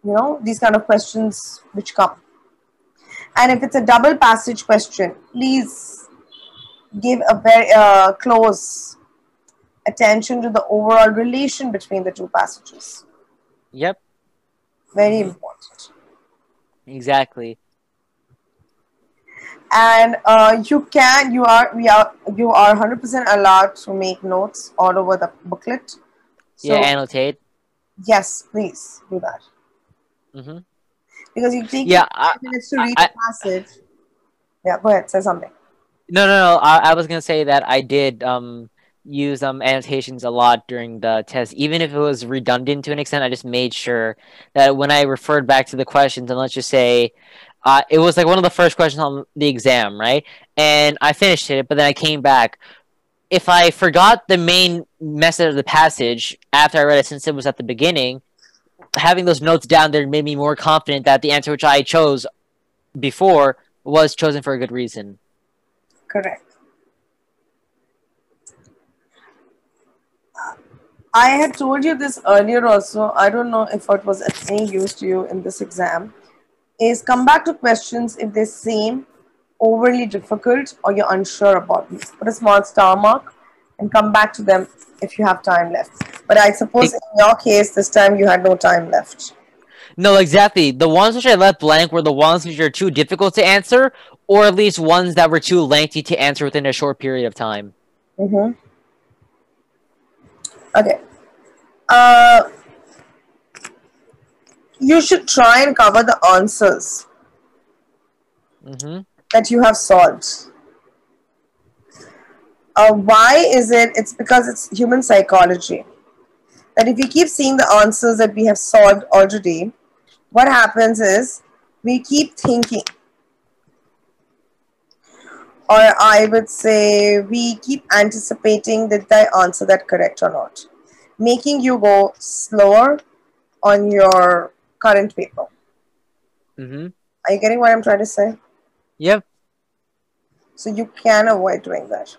you know these kind of questions which come. And if it's a double passage question please give a very uh, close attention to the overall relation between the two passages. Yep. Very Mhm. important Exactly. and uh, you can you are we are you are 100% allowed to make notes all over the booklet so yeah. Annotate. yes please do that hmm because you take Yeah. I, minutes to read I- the passage yeah go ahead say something No, no, no. I, I was gonna say that I did um use um annotations a lot during the test, even if it was redundant to an extent. I just made sure that when I referred back to the questions, and let's just say, uh, it was like one of the first questions on the exam, right? And I finished it, but then I came back. If I forgot the main message of the passage after I read it, since it was at the beginning, having those notes down there made me more confident that the answer which I chose before was chosen for a good reason. correct I had told you this earlier also. I don't know if it was of any use to you in this exam. Is come back to questions if they seem overly difficult or you're unsure about them. Put a small star mark and come back to them if you have time left. But I suppose in your case, this time you had no time left. No, exactly. The ones which I left blank were the ones which are too difficult to answer, or at least ones that were too lengthy to answer within a short period of time. Mm-hmm. Okay. Uh, you should try and cover the answers Mm-hmm. that you have solved. Uh, why is it? It's because it's human psychology. That if we keep seeing the answers that we have solved already, what happens is we keep thinking. Or I would say we keep anticipating did I answer that correct or not, making you go slower on your current paper. Mm-hmm. Are you getting what I'm trying to say? Yep. So you can avoid doing that.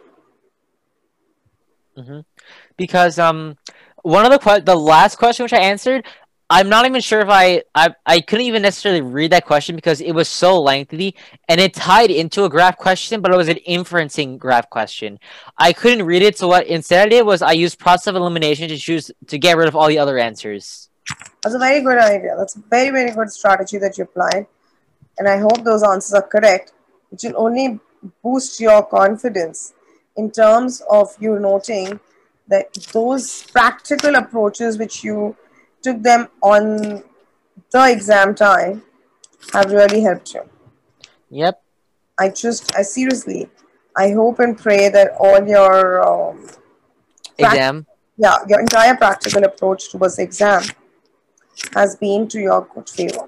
because um one of the que- the last question which I answered, I'm not even sure if I, I I couldn't even necessarily read that question because it was so lengthy and it tied into a graph question, but it was an inferencing graph question. I couldn't read it, so what instead I did was I used process of elimination to choose to get rid of all the other answers. That's a very good idea. That's a very, very good strategy that you applied. And I hope those answers are correct, which will only boost your confidence in terms of you noting that those practical approaches which you took them on the exam time have really helped you. Yep. I just, I seriously, I hope and pray that all your, um, Exam. yeah, your entire practical approach towards the exam has been to your good favor.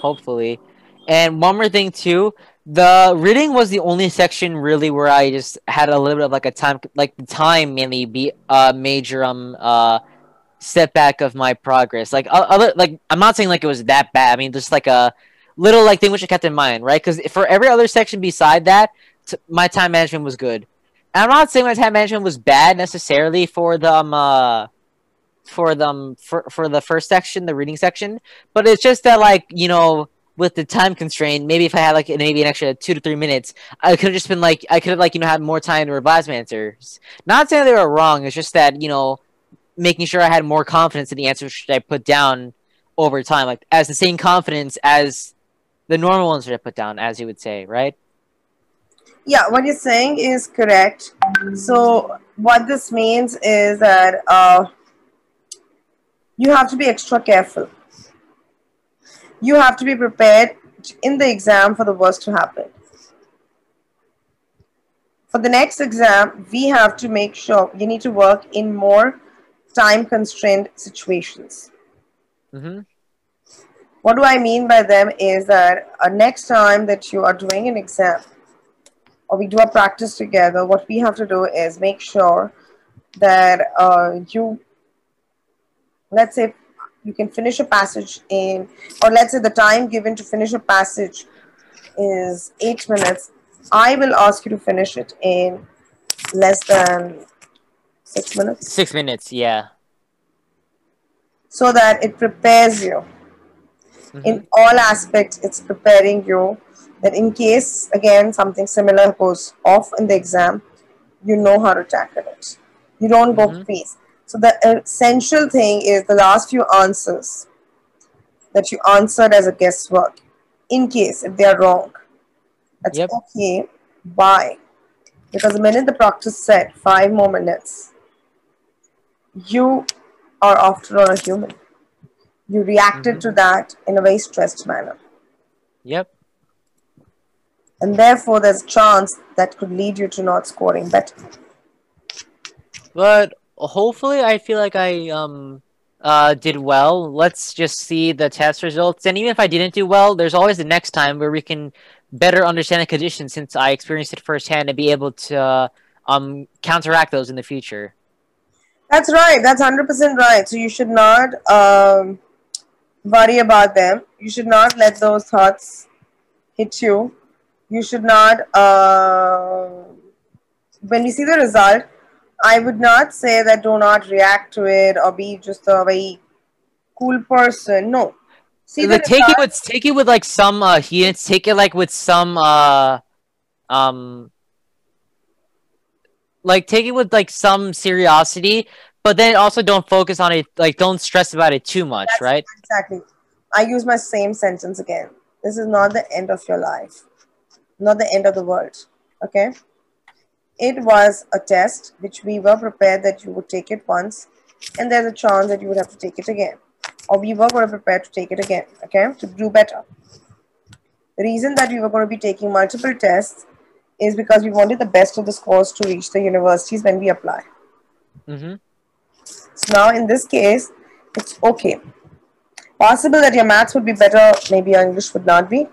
hopefully. And one more thing too, the reading was the only section really where I just had a little bit of like a time, like the time mainly be a major um uh setback of my progress. Like other, like I'm not saying like it was that bad. I mean, just like a little like thing which I kept in mind, right? Because for every other section beside that, t- my time management was good. And I'm not saying my time management was bad necessarily for the um, uh for them for for the first section, the reading section, but it's just that like you know with the time constraint, maybe if I had like maybe an extra two to three minutes, I could have just been like I could have like you know had more time to revise my answers. Not saying they were wrong. It's just that you know making sure I had more confidence in the answers that I put down over time, like as the same confidence as the normal ones that I put down, as you would say, right? Yeah, what you're saying is correct. So, what this means is that uh, you have to be extra careful. You have to be prepared in the exam for the worst to happen. For the next exam, we have to make sure you need to work in more time constrained situations. Mm-hmm. What do I mean by them is that uh, next time that you are doing an exam or we do a practice together, what we have to do is make sure that uh, you, let's say, you can finish a passage in, or let's say the time given to finish a passage is eight minutes. I will ask you to finish it in less than six minutes Six minutes, yeah. so that it prepares you. Mhm. in all aspects it's preparing you that in case again something similar goes off in the exam you know how to tackle it you don't go Mhm. freeze so the essential thing is the last few answers that you answered as a guesswork in case if they are wrong that's Yep. okay why because the minute the practice said five more minutes you are after all a human you reacted to that in a very stressed manner Yep. and therefore there's a chance that could lead you to not scoring better But hopefully, I feel like I um uh did well. Let's just see the test results. And even if I didn't do well, there's always the next time where we can better understand the conditions since I experienced it firsthand and be able to uh, um counteract those in the future. That's right. That's 100% right. So you should not um, worry about them. You should not let those thoughts hit you. You should not uh, when you see the result i would not say that do not react to it or be just a very cool person. No. See the take it with take it with like some uh heat. Take it like with some uh um like take it with like some seriosity but then also don't focus on it. Like, don't stress about it too much, That's- right? Exactly. I use my same sentence again. This is not the end of your life, not the end of the world. Okay? It was a test which we were prepared that you would take it once, and there's a chance that you would have to take it again. Or we were going to prepare to take it again, okay? To do better. The reason that we were going to be taking multiple tests is because we wanted the best of the scores to reach the universities when we apply. Mm-hmm. So now in this case, it's okay. Possible that your maths would be better, maybe your English would not be.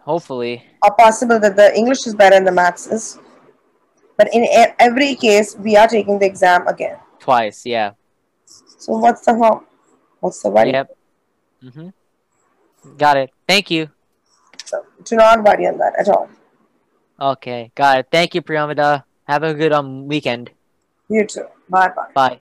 Hopefully. Or possible that the English is better and the maths is. But in every case, we are taking the exam again. Twice, yeah. So what's the harm? What's the worry? Yep. Mm-hmm. Got it. Thank you. So do not worry on that at all. Okay, got it. Thank you, Priyamida. Have a good um weekend. You too. Bye bye. Bye.